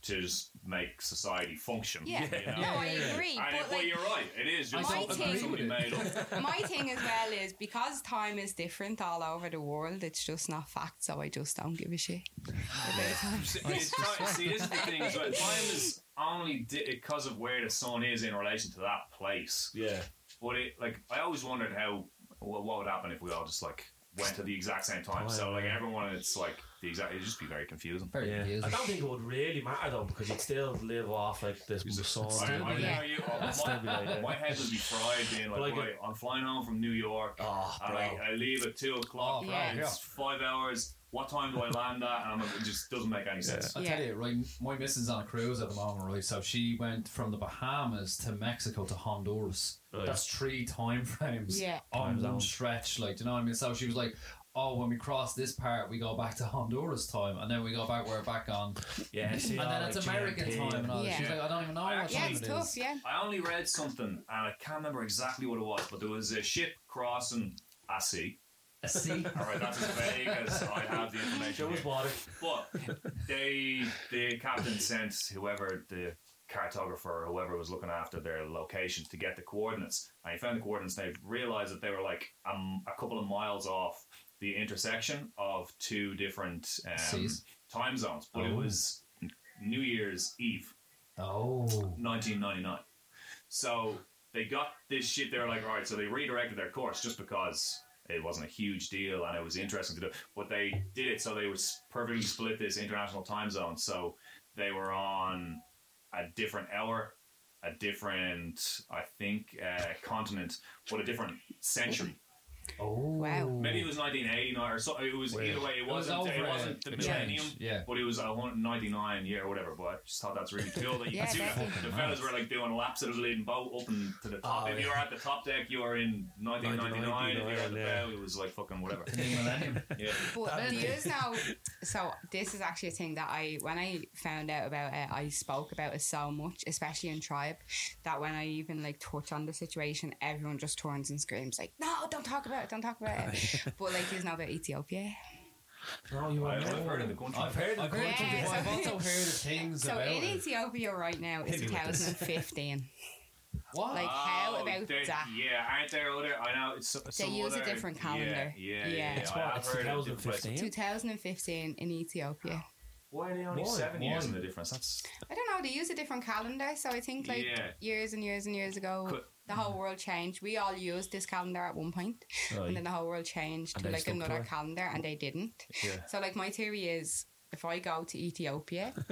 to just make society function. Yeah, you know? no, I Yeah, yeah, yeah. agree. And it, but well, like you're right. It is just My thing- made up. my thing as well is because time is different all over the world. It's just not fact, so I just don't give a shit about. See, it's see, this is the thing as well. Time is only di- because of where the sun is in relation to that place. Yeah. But it, like, I always wondered how what, what would happen if we all just like went at the exact same time. Time, so like yeah. everyone, it's like the exact. It'd just be very confusing. Very Yeah. confusing. I don't think it would really matter though because you'd still live off like this the sun. I, Still I be- know you. oh, I'd still be like my, head would be fried being like, Like right, I'm flying home from New York. Oh, and. I, I leave at two o'clock. Oh, Yeah. It's five hours. What time do I land at? And I'm it just doesn't make any sense. I Yeah. tell you, right, my missus is on a cruise at the moment, right? So she went from the Bahamas to Mexico to Honduras. Right. That's three time frames Yeah. on Time one stretch. Like, do you know what I mean? So she was like, "Oh, when we cross this part, we go back to Honduras time, and then we go back. We're back on, Yeah, see, and all, then like, it's American GMT time and all. Yeah. She's like, I don't even know I what actually- Yeah, time it's it tough. is. Yeah. I only read something, and I can't remember exactly what it was, but there was a ship crossing a sea. See, All right, that's as vague as I have the information. Show us water. But they, the captain sent whoever the cartographer or whoever was looking after their locations to get the coordinates, and he found the coordinates. They realized that they were like um, a couple of miles off the intersection of two different um, time zones, but it Oh. was New Year's Eve. oh, 1999. So they got this shit. They were like, all right. So they redirected their course just because it wasn't a huge deal and it was interesting to do. But they did it so they would perfectly split this international time zone. So they were on a different hour, a different, I think, uh, continent, but a different century. Oh, Wow. Maybe it was 1989 or so. It was Weird. either way. It It was wasn't. It, over, uh, wasn't the millennium. change, yeah. But it was a 199 year or whatever. But I just thought that's really cool that you Yeah, can see that definitely. the fellas were like doing laps of the leading boat up and to the top. Oh, if you were at the top deck, you were in 1999. If you were at the yeah. bow, it was like fucking whatever. the millennium. Yeah. But do you know? So this is actually a thing that I, when I found out about it, I spoke about it so much, especially in tribe, that when I even like touch on the situation, everyone just turns and screams like, "No, don't talk about it, don't talk about it." but like, you now about Ethiopia. No, you I- are. I've heard of the country. I've heard, I've heard, Yeah, but I've also heard of things So about in it. Ethiopia right now is Hit me with this. 2015. What? Like, how Oh, about there- that? Yeah, aren't there other? I know it's some They use a different calendar. Yeah, yeah, Yeah. yeah. It's what? It's heard of different places. 2015. 2015 in Ethiopia. Why are they only Why? seven years in the difference? That's I don't know. They use a different calendar, so I think like Yeah. years and years and years ago, Could- the whole world changed. We all used this calendar at one point, and then the whole world changed And to like stuck to another calendar, and they didn't. Yeah. So like my theory is, if I go to Ethiopia,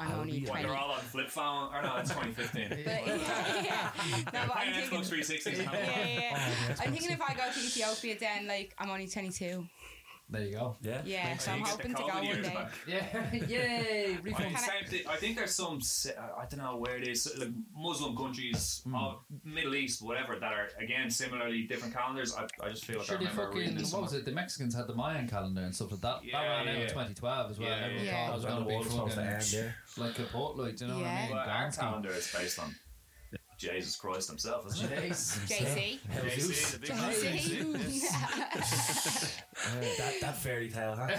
I'm I'll only be- What, twenty. they're all on flip phone. Or no, it's 2015. But, yeah, yeah. No, but I'm thinking, Xbox 360. yeah, yeah. Oh, I'm thinking if I go to Ethiopia, then like I'm only 22. There you go. Yeah. Yeah, so I'm hoping to go one day. back. Yeah, yay! I think, same thing, I think there's some I don't know where it is like Muslim countries, hmm. of Middle East, whatever, that are again similarly different calendars. I, I just feel like Sure, I they remember reading fucking this what was it? The Mexicans had the Mayan calendar and stuff like that. Yeah, that ran yeah, out in 2012 as well. Yeah, Everyone yeah. thought it was was going to be was end. fucking Yeah. like a boat, like, do you know what I mean? But our calendar is based on Jesus Christ himself, isn't it? Jeez. JC. JC, the big man. JC. Uh, that, that fairy tale, huh?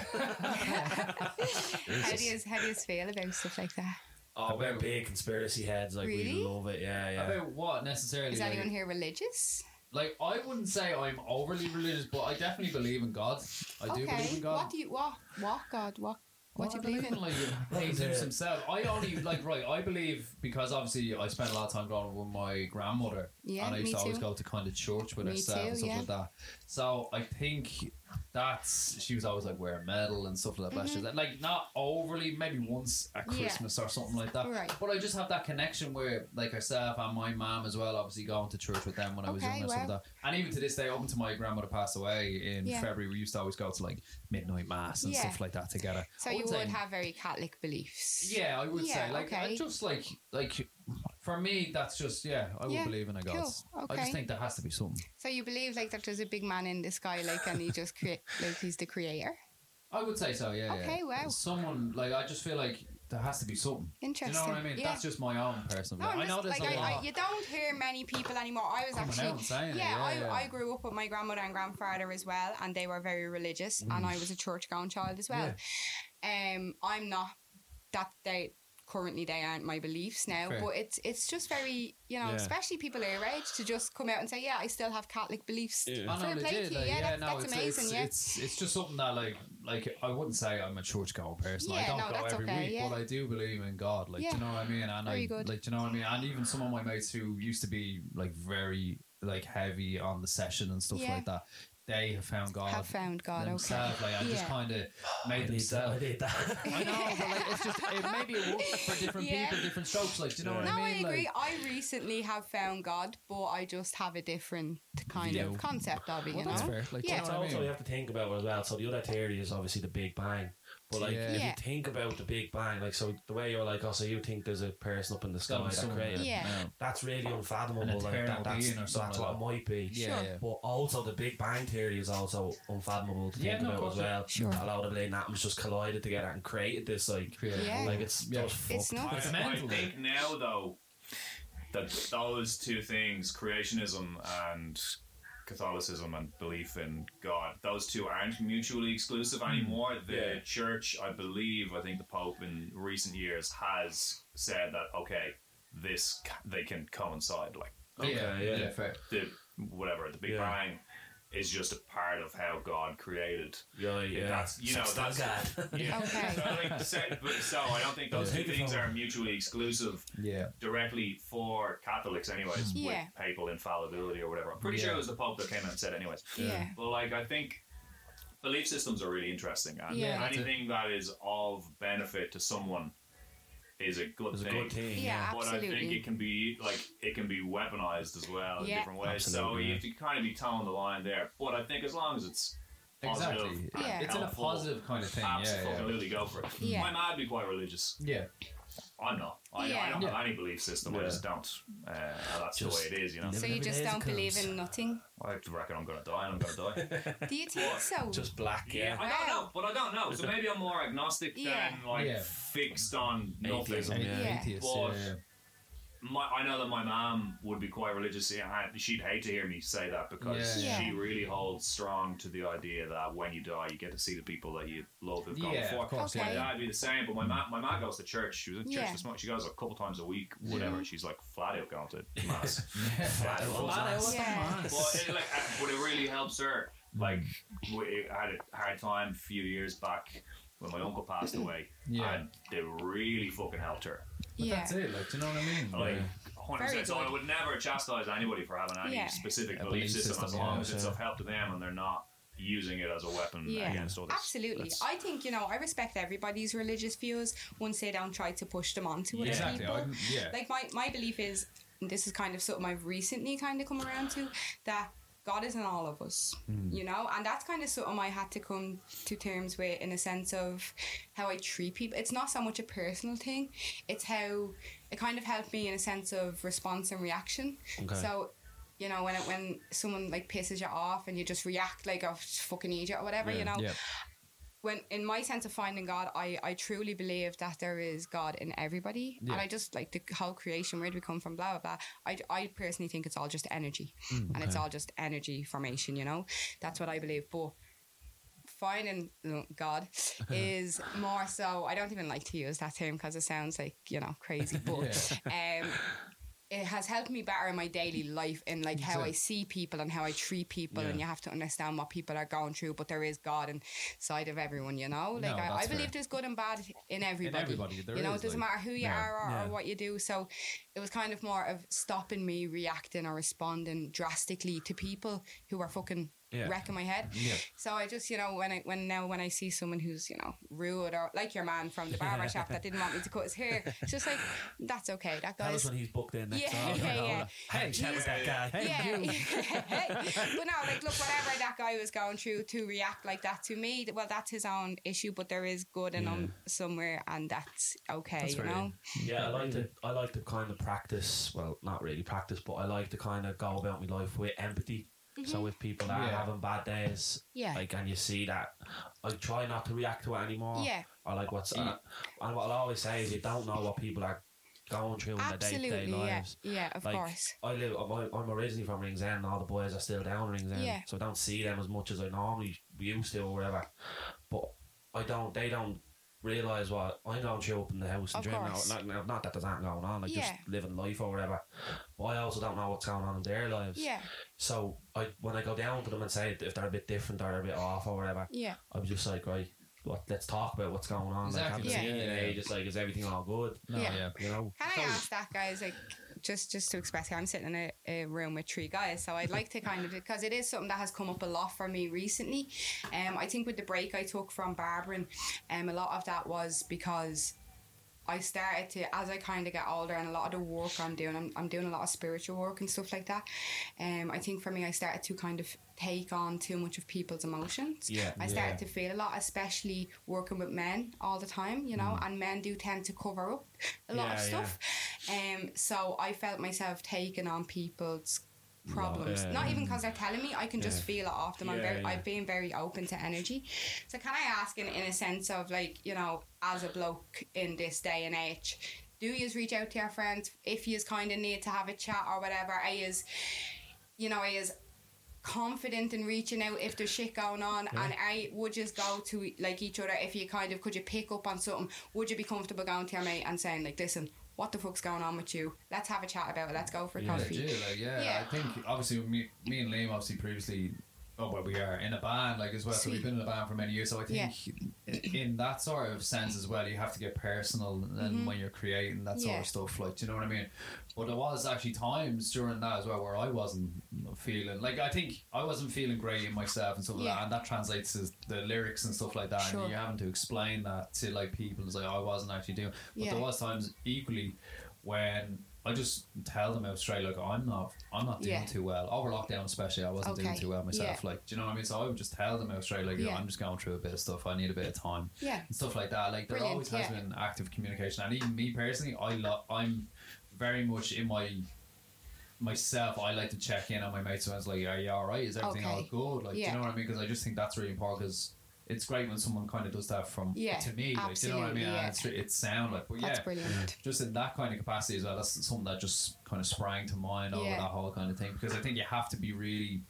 how do you how do you feel about stuff like that? Oh, we're big conspiracy heads. Like, we love it. Yeah, yeah. About what necessarily? Is like, anyone here religious? like, I wouldn't say I'm overly religious, but I definitely believe in God. I do believe in God. What do you what what God what what do you believe in? Like Jesus himself. I only like right. I believe because obviously I spent a lot of time growing up with my grandmother, Yeah, and I used to always too. go to kind of church with Me herself too, and stuff yeah. like that. So I think that's she was always like wearing medal and stuff like that. Mhm. She's Like not overly, maybe once at Yeah. Christmas or something like that. Right. But I just have that connection where, like herself and my mom as well, obviously going to church with them when I was Okay, young and stuff wow. like that. And even to this day, up until my grandmother passed away in Yeah. February, we used to always go to like midnight mass and Yeah. stuff like that together. So you wouldn't say- have very Catholic beliefs. yeah, I would Yeah, say like okay. I just like like for me that's just yeah I would believe in a God. cool, I just think there has to be something. So you believe like that there's a big man in the sky, like, and he just create like he's the creator. I would say so. Yeah. Okay, yeah. wow. Someone like I just feel like there has to be something. Do you Interesting. know what I mean? Yeah. That's just my own personal. No, I know there's like a I, lot. I, you don't hear many people anymore. I was Coming actually out and saying it, yeah, yeah, I, yeah. I grew up with my grandmother and grandfather as well, and they were very religious, and I was a church going child as well. Um, I'm not that they currently they aren't my beliefs now, Fair. but it's it's just very you know, Yeah. especially people our age to just come out and say, yeah, I still have Catholic beliefs. Yeah. I know play legit, like, yeah, yeah, that- no, that's it's, amazing, it's, yeah. it's it's just something that like like I wouldn't say I'm a church going person. I Yeah, don't no, go that's every okay, week, yeah. but I do believe in God. Like, do you know what I mean? And Very I good. like, do you know what I mean? And even some of my mates who used to be like very like heavy on the session and stuff Yeah. like that, they have found God. Have found God, okay. themselves, Like, and just kind of I made need that. I themselves. need that. I know, but like it's just it maybe it works for different Yeah. people, different strokes. Like, do you know Yeah. what No, I mean? No, I agree. Like, I recently have found God, but I just have a different kind View. of concept of it. You well, know, that's fair. Like, Yeah. know It's what I also mean? you have to think about as well. So the other theory is obviously the Big Bang. But like Yeah. if Yeah. you think about the Big Bang, like so the way you're like, oh, so you think there's a person up in the sky that somewhere. created. Yeah. That's really unfathomable. An like eternal that, that's, being or that's what like it might be. Yeah, Sure. yeah. But also the Big Bang theory is also unfathomable to Yeah, think no, of about course, as well. Sure. A lot of the atoms just collided together and created this like Creative. Yeah. like it's Yeah. just It's fucked. nuts. It's I, I mental. think now though that those two things, creationism and Catholicism and belief in God, those two aren't mutually exclusive hmm. anymore. The Yeah. church, I believe, I think the Pope in recent years has said that okay, this they can coincide. Like Okay, yeah, yeah. yeah, fair. the whatever the Big Yeah. Bang is just a part of how God created. Yeah, yeah. That's- you know, Still that's- God. Yeah. Okay. So, I think, so, I don't think those Yeah. two things are mutually exclusive Yeah. directly for Catholics, anyways, hmm. Yeah. with papal infallibility or whatever. I'm pretty sure it was the Pope that came in and said, anyways. yeah. But like, I think belief systems are really interesting, and Yeah. anything that is of benefit to someone is a good It's a thing. good thing. Yeah, But I think it can be like it can be weaponized as well in different ways. So Absolutely, you have to kind of be towing the line there. But I think as long as it's positive Exactly. Yeah. It's in a positive kind of thing. Yeah, yeah. absolutely go for it. Yeah. My mad be quite religious. Yeah. I'm not. I, I don't Yeah. have any belief system. I just don't. Uh, that's Just the way it is, you know. So you just don't believe comes. in nothing? I reckon I'm going to die and I'm going to die. Do you think so? Just black, yeah, yeah. I don't know, but I don't know. So maybe I'm more agnostic Yeah. than like Yeah. fixed on nothing. Atheism, yeah. Yeah. Atheist, But- yeah. My, I know that my mom would be quite religious. and She'd hate to hear me say that because Yeah. she really holds strong to the idea that when you die, you get to see the people that you love who've gone Yeah, before. of course, Okay. My dad would be the same, but my ma, my mom goes to church. She was in church Yeah. this morning. She goes a couple times a week, whatever. She's like flat out going to mass. Flat out. Flat out with Yeah. but it, like, uh, but it really helps her. Like, we I had a hard time a few years back when my uncle passed away, Yeah. and they really fucking helped her. But yeah. that's it. Like, do you know what I mean? Like, Yeah. hundred Very percent. So I would never chastise anybody for having any Yeah. specific A belief belief system, as long yeah, as it's yeah. of help to them and they're not using it as a weapon Yeah. against others. Absolutely. That's- I think, you know, I respect everybody's religious views once they don't try to push them onto other Exactly. people. I, yeah. Like my, my belief is and this is kind of something I've recently kind of come around to that God is in all of us, Hmm. you know, and that's kind of something I had to come to terms with in a sense of how I treat people. It's not so much a personal thing; it's how it kind of helped me in a sense of response and reaction. Okay. So. You know, when it, when someone like pisses you off and you just react like a fucking idiot or whatever, you know, Yeah. When in my sense of finding God, I, I truly believe that there is God in everybody, Yeah. and I just like the whole creation. Where do we come from? Blah blah blah. I, I personally think it's all just energy, Mm, and it's all just energy formation. You know, that's what I believe. But finding God is more so. I don't even like to use that term because it sounds like you know crazy, but um. It has helped me better in my daily life in like how I see people and how I treat people, and you have to understand what people are going through. But there is God inside of everyone, you know. Like No, I, I believe fair. there's good and bad in everybody. everybody, there you know, is, it doesn't like- matter who you Yeah. are or, Yeah. or what you do. So it was kind of more of stopping me reacting or responding drastically to people who are fucking Yeah. wrecking my head. Yeah. So I just, you know, when I when now when I see someone who's, you know, rude or like your man from the barber shop that didn't want me to cut his hair, it's just like that's okay. That us guy's when he's booked in next Yeah, time. yeah, yeah. Hey, chat with that guy. Hey, yeah, you. Hey. but no, like look, whatever that guy was going through to react like that to me, well, that's his own issue. But there is good in him somewhere, and that's okay, That's you very- know. Yeah, I like to I like to kind of practice. Well, not really practice, but I like to kind of go about my life with empathy. So if people are Yeah. having bad days, Mm-hmm. Yeah. like and you see that, I try not to react to it anymore. Yeah. I like what's uh, and what I'll always say is you don't know what people are going through in their day to day Absolutely, yeah, lives. yeah, of like, course. I live. I'm, I'm originally from Ringsend, and all the boys are still down Ringsend, Yeah. so I don't see them as much as I normally used to or whatever. But I don't. They don't realize what I'm going show up in the house and Of dreaming. Out, course. not, not, not that there's anything going on, like Yeah. just living life or whatever. But I also don't know what's going on in their lives. Yeah, So I when I go down to them and say if they're a bit different or they're a bit off or whatever, yeah, I'm just like right. What, let's talk about what's going on. Like, Exactly. haven't seen Yeah. you in Yeah. ages. Like, is everything all good? No, Yeah. yeah. You know. Can I ask that, guys? Like, just just to express, I'm sitting in a, a room with three guys, so I'd like to kind of because it is something that has come up a lot for me recently. Um, I think with the break I took from barbering, um, a lot of that was because. I started to, as I kind of get older, and a lot of the work I'm doing, I'm, I'm doing a lot of spiritual work and stuff like that. Um, I think for me, I started to kind of take on too much of people's emotions. Yeah, I started yeah. to feel a lot, especially working with men all the time, you know, and men do tend to cover up a lot of Mm. Yeah, stuff. Um, so I felt myself taking on people's problems. Yeah. Not even because they're telling me, I can just Yeah. feel it off them. I'm Yeah, very, yeah. I've been very open to energy. So can I ask, in, in a sense of like, you know, as a bloke in this day and age, do you reach out to your friends if you kind of need to have a chat or whatever? Are you, you know, are you confident in reaching out if there's shit going on and I would just go to like each other if you kind of could you pick up on something would you be comfortable going to your mate and saying like listen what the fuck's going on with you let's have a chat about it let's go for a Yeah. coffee Legit, like, yeah, Yeah. I think obviously me, me and Liam obviously previously, oh well, we are in a band like as well. So we've been in a band for many years. So I think in that sort of sense as well, you have to get personal and when you're creating that sort Mm-hmm. Yeah. of stuff. Like, do you know what I mean? But there was actually times during that as well where I wasn't feeling like I think I wasn't feeling great in myself and stuff like Yeah. that, and that translates to the lyrics and stuff like that. Sure. And you're having to explain that to like people. It's like I wasn't actually doing. But Yeah. there was times equally when I just tell them out straight like I'm not I'm not doing Yeah. too well. Over lockdown especially I wasn't doing too well myself Yeah. like do you know what I mean? So I would just tell them out straight like Yeah. I'm just going through a bit of stuff. I need a bit of time. Yeah. And stuff like that. Like there Brilliant, always has yeah. been active communication. And even me personally I lo- I'm very much in my myself I like to check in on my mates when it's like are you alright is everything all good? Like do you know what I mean? Because I just think that's really important because it's great when someone kind of does that from Yeah, to me like do you know what I mean yeah. and it's, it's sound like but that's yeah brilliant just in that kind of capacity as well. That's something that just kind of sprang to mind over Yeah. that whole kind of thing because I think you have to be really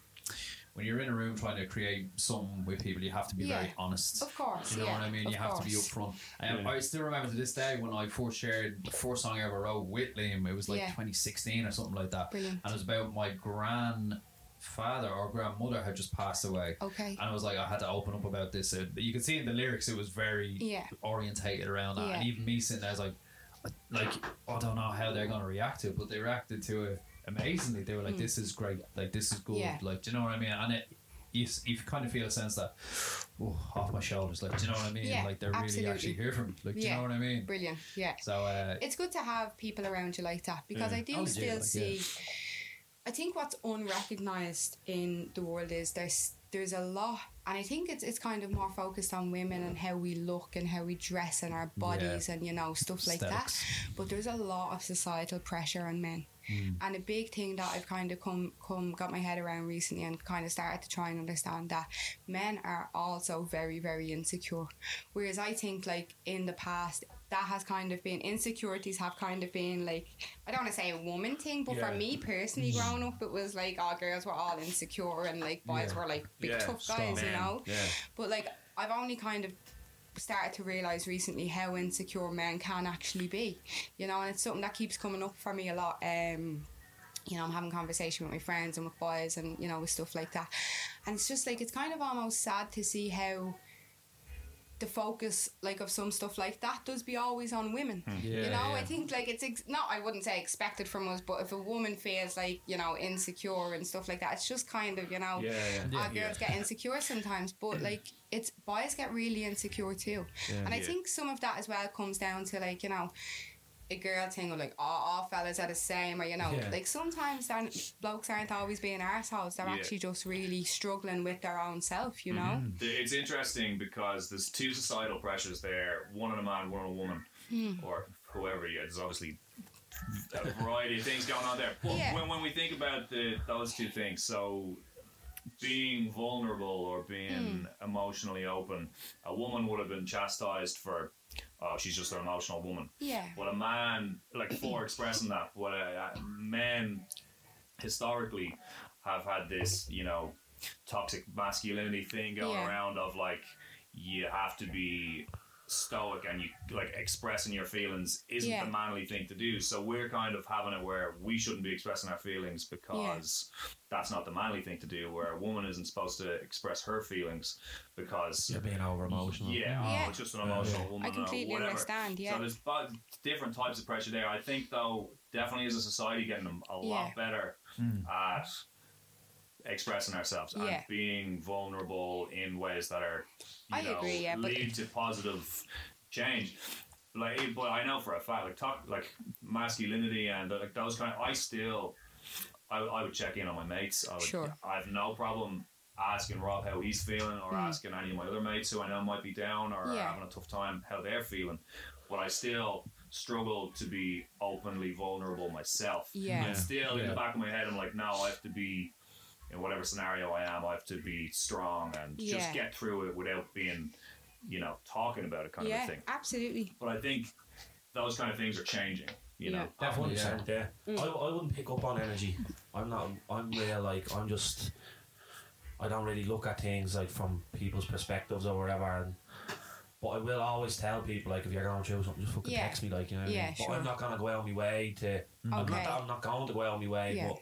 when you're in a room trying to create something with people, you have to be Yeah. very honest. of course You know yeah, what I mean? of You have to be upfront. Um, Yeah. I still remember to this day when I first shared the first song I ever wrote with Liam. It was like Yeah. 2016 or something like that, Brilliant. and it was about my grandfather or grandmother had just passed away. okay And I was like, I had to open up about this. Uh, you can see in the lyrics, it was very Yeah. orientated around that. And even me sitting there, I was like, like I don't know how they're gonna react to it, but they reacted to it amazingly. They were like, "This is great. Like this is good. Yeah. Like do you know what I mean?" And it, you, you kind of feel a sense that, oh, off my shoulders. Like do you know what I mean? Yeah, like they're absolutely. really actually here from. Me, like do you know what I mean? brilliant yeah So uh, it's good to have people around you like that because Yeah. I do Oh, yeah, still like, see I think what's unrecognized in the world is there's there's a lot, and I think it's it's kind of more focused on women and how we look and how we dress and our bodies and you know stuff like that. But there's a lot of societal pressure on men. Hmm. And a big thing that I've kind of come come got my head around recently and kind of started to try and understand that men are also very very insecure. Whereas I think like in the past that has kind of been insecurities have kind of been like I don't want to say a woman thing, but for me personally growing up it was like all girls were all insecure and like boys Yeah. were like big Yeah, tough strong guys, you know. yeah. But like I've only kind of started to realize recently how insecure men can actually be, you know, and it's something that keeps coming up for me a lot. Um, you know, I'm having conversation with my friends and with boys and you know with stuff like that, and it's just like it's kind of almost sad to see how the focus like of some stuff like that does be always on women. Hmm. you Yeah, know, I think like it's ex- not I wouldn't say expected from us, but if a woman feels like you know insecure and stuff like that, it's just kind of you know Yeah, yeah. our Yeah. girls get insecure sometimes, but like it's boys get really insecure too. And I Yeah. think some of that as well comes down to like, you know, a girl thing or like, oh, all fellas are the same, or you know, Yeah. like sometimes they're, blokes aren't always being assholes they're Yeah. actually just really struggling with their own self, you know? It's interesting because there's two societal pressures there one on a man, one on a woman, Hmm. or whoever. Yeah, there's obviously a variety of things going on there. But Yeah. when, when we think about the those two things, so being vulnerable or being Hmm. emotionally open, a woman would have been chastised for, oh, she's just an emotional woman. Yeah. What a man, like for expressing that, what a, a men historically have had this, you know, toxic masculinity thing going Yeah. around of like, you have to be stoic and you like expressing your feelings isn't Yeah. the manly thing to do. So we're kind of having it where we shouldn't be expressing our feelings because that's not the manly thing to do. Where a woman isn't supposed to express her feelings because You're being over emotional. yeah, oh, Yeah. it's just an emotional Yeah. woman. I completely or whatever. understand, yeah. So there's bu- different types of pressure there. I think though, definitely as a society, getting them a lot Yeah. better hmm. at expressing ourselves Yeah. and being vulnerable in ways that are, you I know, agree, yeah, but- lead to positive change. Like, but I know for a fact, like talk, like masculinity and like those kind. Of, I still, I, I would check in on my mates. I would, Sure. I have no problem asking Rob how he's feeling, or hmm. asking any of my other mates who I know might be down or. Yeah. having a tough time how they're feeling. But I still struggle to be openly vulnerable myself. Yeah. And still in the back of my head, I'm like, no, I have to be in whatever scenario I am. I have to be strong and Yeah. just get through it without being, you know, talking about it kind yeah, of a thing. absolutely. But I think those kind of things are changing. You know, Yeah. Definitely, Yeah. yeah. Mm. I, I wouldn't pick up on energy. I'm not. I'm real. Like I'm just. I don't really look at things like from people's perspectives or whatever. And, but I will always tell people like if you're going through something, just fucking Yeah. text me. Like you know. What I Yeah, mean? But sure. I'm not gonna go out of my way to. I'm not. Okay. I'm not going to go out of my way. Yeah. But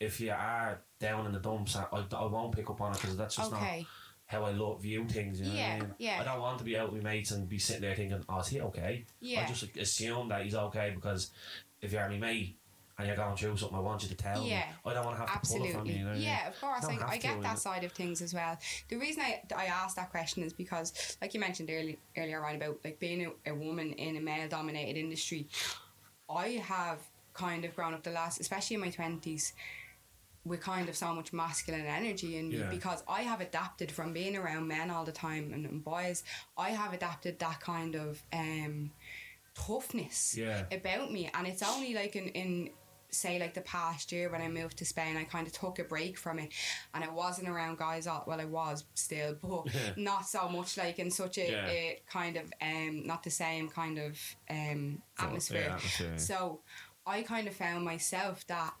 if you are down in the dumps, I, I, won't pick up on it because that's just not how I look view things. You know Yeah, what I mean? yeah. I don't want to be out with my mates and be sitting there thinking, "Oh, is he okay?" Yeah. I just assume that he's okay because if you're my mate and you're going through something, I want you to tell Yeah. me. I don't want to have to pull it from you. you know what I mean? yeah, of course. I, I get you that side of things as well. The reason I, I asked that question is because, like you mentioned earlier, earlier on about like being a, a woman in a male dominated industry, I have kind of grown up the last, especially in my 20s, with kind of so much masculine energy in me Yeah. because I have adapted from being around men all the time and, and boys. I have adapted that kind of um, toughness Yeah. about me, and it's only like in in say like the past year when I moved to Spain, I kind of took a break from it, and I wasn't around guys. All, well, I was still, but not so much like in such a, Yeah. a kind of um not the same kind of um atmosphere. yeah, atmosphere, yeah. So I kind of found myself that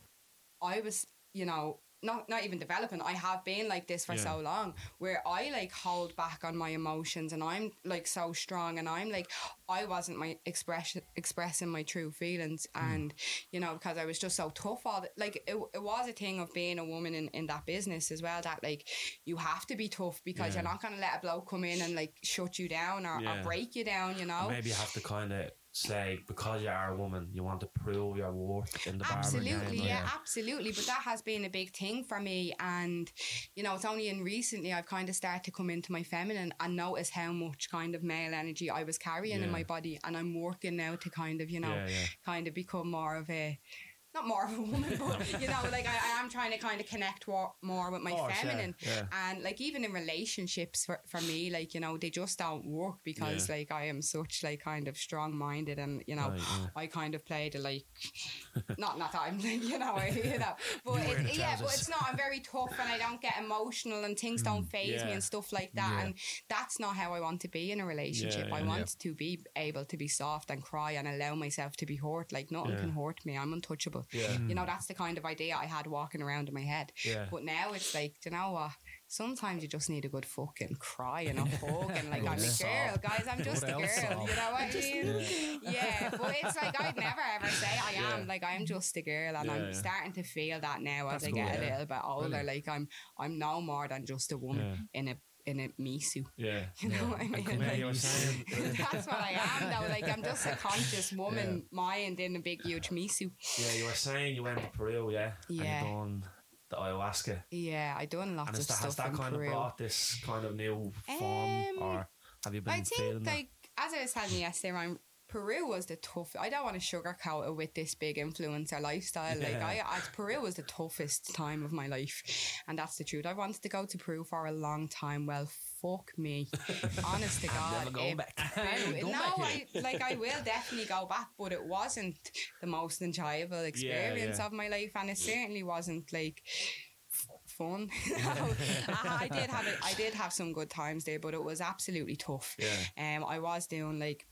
I was, you know, not not even developing. I have been like this for Yeah. so long, where I like hold back on my emotions, and I'm like so strong, and I'm like I wasn't my expression expressing my true feelings, Hmm. and you know because I was just so tough. All the, like it, it was a thing of being a woman in, in that business as well. That like you have to be tough because Yeah. you're not gonna let a bloke come in and like shut you down or, Yeah. or break you down. You know. And maybe you have to kind of say because you are a woman, you want to prove your worth in the barber Absolutely, game. yeah, absolutely. But that has been a big thing for me, and you know, it's only in recently I've kind of started to come into my feminine and notice how much kind of male energy I was carrying in my body, and I'm working now to kind of, you know, Yeah, yeah. kind of become more of a not more of a woman, but you know, like I, I am trying to kind of connect wa- more with my oh, Course, yeah, feminine, yeah. and like even in relationships for, for me, like you know, they just don't work because Yeah. like I am such like kind of strong minded, and you know, Right, yeah. I kind of play the like, not not that I'm you know, I, you know, but it, yeah, but it's not. I'm very tough, and I don't get emotional, and things don't phase me Mm, and stuff like that, Yeah. and that's not how I want to be in a relationship. Yeah, I yeah. want to be able to be soft and cry and allow myself to be hurt. Like nothing Yeah. can hurt me. I'm untouchable. Yeah. You know, that's the kind of idea I had walking around in my head. Yeah. But now it's like, do you know what? Sometimes you just need a good fucking cry and a hug and like I'm a girl, guys. I'm just a girl. You know what I mean? Yeah. But it's like I'd never ever say I am. Yeah. Like I'm just a girl, and Yeah, I'm starting to feel that now That's as I good, get a little bit older. Like I'm, I'm no more than just a woman in a in a misu. Yeah. You know what I mean? Like, you were saying. that's what I am now. Like I'm just a conscious woman mind in a big huge misu. Yeah, you were saying you went to Peru, yeah. Yeah. And you done the ayahuasca. Yeah, I done lots And of that, has that in kind Peru. of brought this kind of new form, Um, or have you been I think, that? like, as I was telling you yesterday, Ryan, Peru was the tough. I don't want to sugarcoat it with this big influencer lifestyle. Like, I, I, Peru was the toughest time of my life, and that's the truth. I wanted to go to Peru for a long time. Well, fuck me, honest to God. never going back. No, back I like I will definitely go back, but it wasn't the most enjoyable experience yeah. of my life, and it certainly wasn't like fun. I, I did have it. I did have some good times there, but it was absolutely tough. Yeah. Um, I was doing like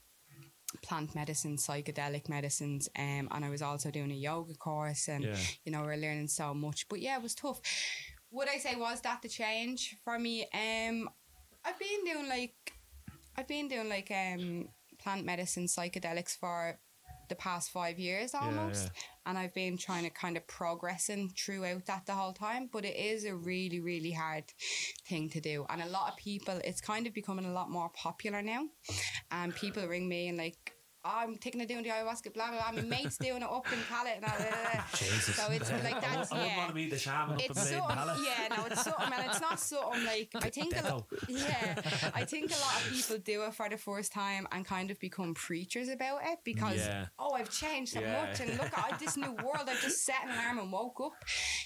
plant medicine, psychedelic medicines, um, and I was also doing a yoga course, and Yeah. you know we we're learning so much. But yeah, it was tough. Would I say was that the change for me? Um, I've been doing like I've been doing like um plant medicine psychedelics for the past five years almost and I've been trying to kind of progress progressing throughout that the whole time but it is a really really hard thing to do and a lot of people it's kind of becoming a lot more popular now and people ring me and like I'm thinking of doing the ayahuasca blah blah blah my mate's doing it up in Pallet and that Jesus. so it's like that's I wouldn't yeah want to meet the shaman up it's in Maiden something, Palace. yeah, no, it's something, and it's not something like I think, a lo- yeah, I think a lot of people do it for the first time and kind of become preachers about it because Yeah. oh, I've changed so Yeah. much, and look at this new world. I've just set an alarm and woke up.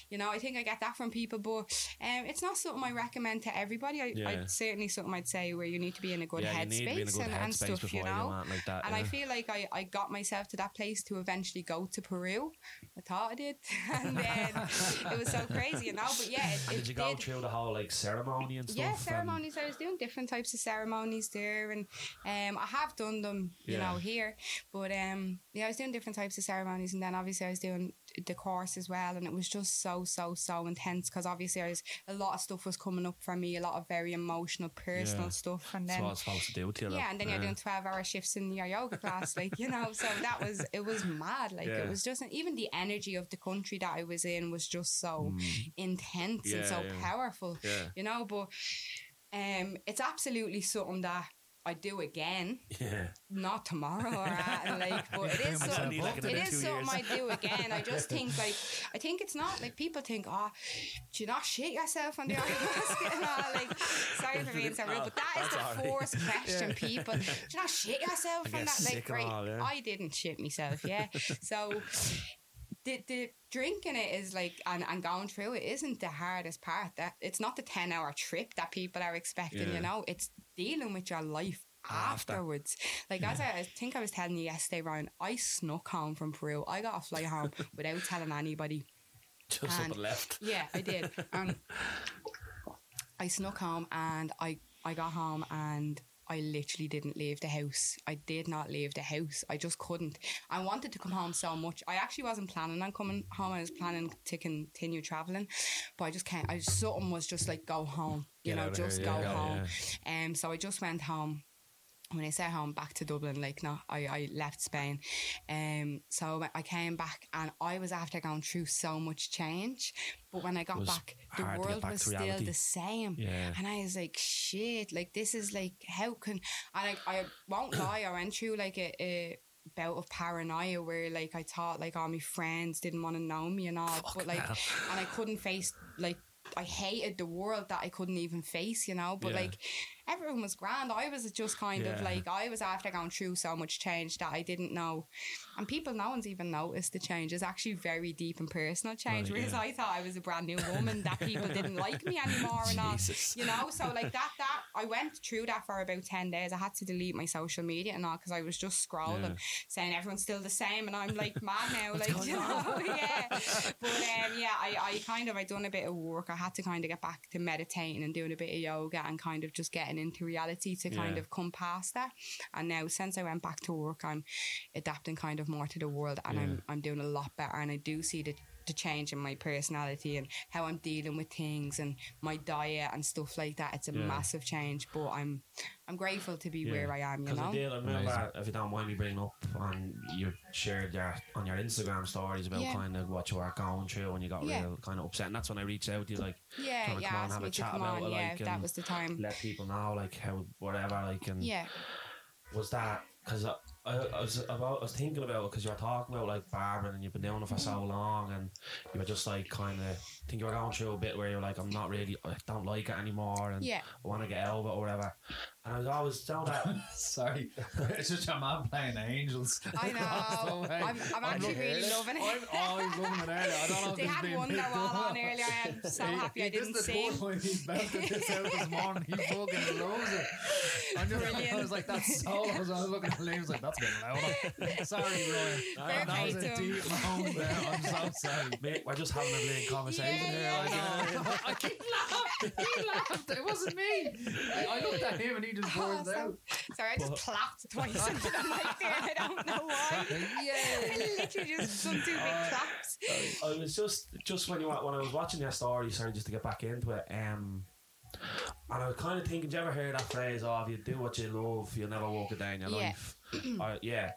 You know, I think I get that from people, but um, it's not something I recommend to everybody. I, Yeah. I certainly something I'd say where you need to be in a good yeah, you need to be in a headspace and, and stuff, you know. want like that. And I yeah. Feel like I, I got myself to that place to eventually go to Peru. I thought I did. and then it was so crazy, you know. But yeah, it, it did you go did. through the whole like ceremony and stuff? Yeah, ceremonies. I was doing different types of ceremonies there, and um, I have done them, you Yeah. know, here. But um, yeah, I was doing different types of ceremonies, and then obviously I was doing the course as well, and it was just so so so intense because obviously I was a lot of stuff was coming up for me, a lot of very emotional, personal Yeah. stuff, and That's then what I was supposed to do to you. yeah, and then you're doing twelve hour shifts in your yoga class, like you know. So that was it was mad. Like Yeah. it was just even the energy of the country that I was in was just so intense and Mm. So yeah. powerful. Yeah. You know, but um, it's absolutely something that I do again, Yeah. not tomorrow or uh, at, like, but it is something. like, it is something I do again. I just think like I think it's not like people think, oh, do you not shit yourself on the and all? Like, sorry for being so rude, but that is the all right. first question. People, do you not shit yourself from that? Like, right? all, yeah. I didn't shit myself. Yeah, so. The, the drinking it is like and, and going through it isn't the hardest part that it's not the 10 hour trip that people are expecting Yeah. you know it's dealing with your life After. afterwards like as I, I think I was telling you yesterday Ryan I snuck home from Peru I got a flight home without telling anybody Just up And- and left. yeah, I did. And um, I snuck home and I, I got home and I literally didn't leave the house. I did not leave the house. I just couldn't. I wanted to come home so much. I actually wasn't planning on coming home. I was planning to continue traveling, but I just can't. I something was just like go home. You Get know, here, just yeah, go yeah, home. Um, so I just went home when I say home back to Dublin, like no, I, I left Spain. Um so I came back and I was after going through so much change. But when I got back, the hard to get world back was still the same. Yeah. And I was like, shit, like this is like how can and I, I won't lie, I went through like a, a bout of paranoia where like I thought like all my friends didn't want to know me and all. but like hell. and I couldn't face like I hated the world that I couldn't even face, you know. But Yeah. like everyone was grand. I was just kind of like I was after going through so much change that I didn't know, and people no one's even noticed the change. It's actually very deep and personal change. Right, whereas yeah. I thought I was a brand new woman that people didn't like me anymore and all. You know, so like that that I went through that for about ten days. I had to delete my social media and all because I was just scrolling, Yeah. saying everyone's still the same, and I'm like mad now, like you know, yeah. But um, yeah, I, I kind of I done a bit of work. I had to kind of get back to meditating and doing a bit of yoga and kind of just getting into reality to kind Yeah. of come past that. And now since I went back to work, I'm adapting kind of more to the world, and I'm I'm doing a lot better. And I do see the the change in my personality and how I'm dealing with things and my diet and stuff like that. It's a Yeah. massive change, but I'm I'm grateful to be Yeah. where I am. You Because I know. did, I remember, Amazing. if you don't mind me bringing up, on you shared your on your Instagram stories about Yeah. kind of what you were going through when you got Yeah. real kind of upset, and that's when I reached out to you, like, Yeah, trying to yeah, come on, have a chat about on. it, yeah, like, that was the time. let people know, like, how whatever, like, and Yeah, was that because uh, I, I, I was about I was thinking about it because you were talking about like barbering and you've been doing it for so mm-hmm. long and you were just like kind of think you were going through a bit where you're like I'm not really I don't like it anymore and Yeah. I want to get out of it or whatever and I was always down that Sorry, it's just your man playing Angels. I know. Away. I'm, I'm actually looking- really loving it. I'm always loving it earlier. I don't know they this had being Wonderwall picked up. on earlier. I'm so He- happy I didn't this is the sing. fourth time he's belted this out this morning. He fucking loves it. And just, I Brilliant. was like, that's so. I was looking at Liam, I was like, that's getting louder. Sorry, Ryan. Fair that was play a him. deep moan there. I'm so sorry. mate we're just having a big conversation Yeah, here yeah, like, yeah. you know, I keep laughing. He laughed. It wasn't me. I, I looked at him and he just Oh, burst so- out. Sorry, I just But- clapped twice into the mic there. I don't know why. I literally just done two big Uh, claps. I was just just when you wa- when I was watching your story sorry just to get back into it um and I was kind of thinking, do you ever hear that phrase, oh, if you do what you love, you'll never walk a day in your Yeah. life? or, yeah.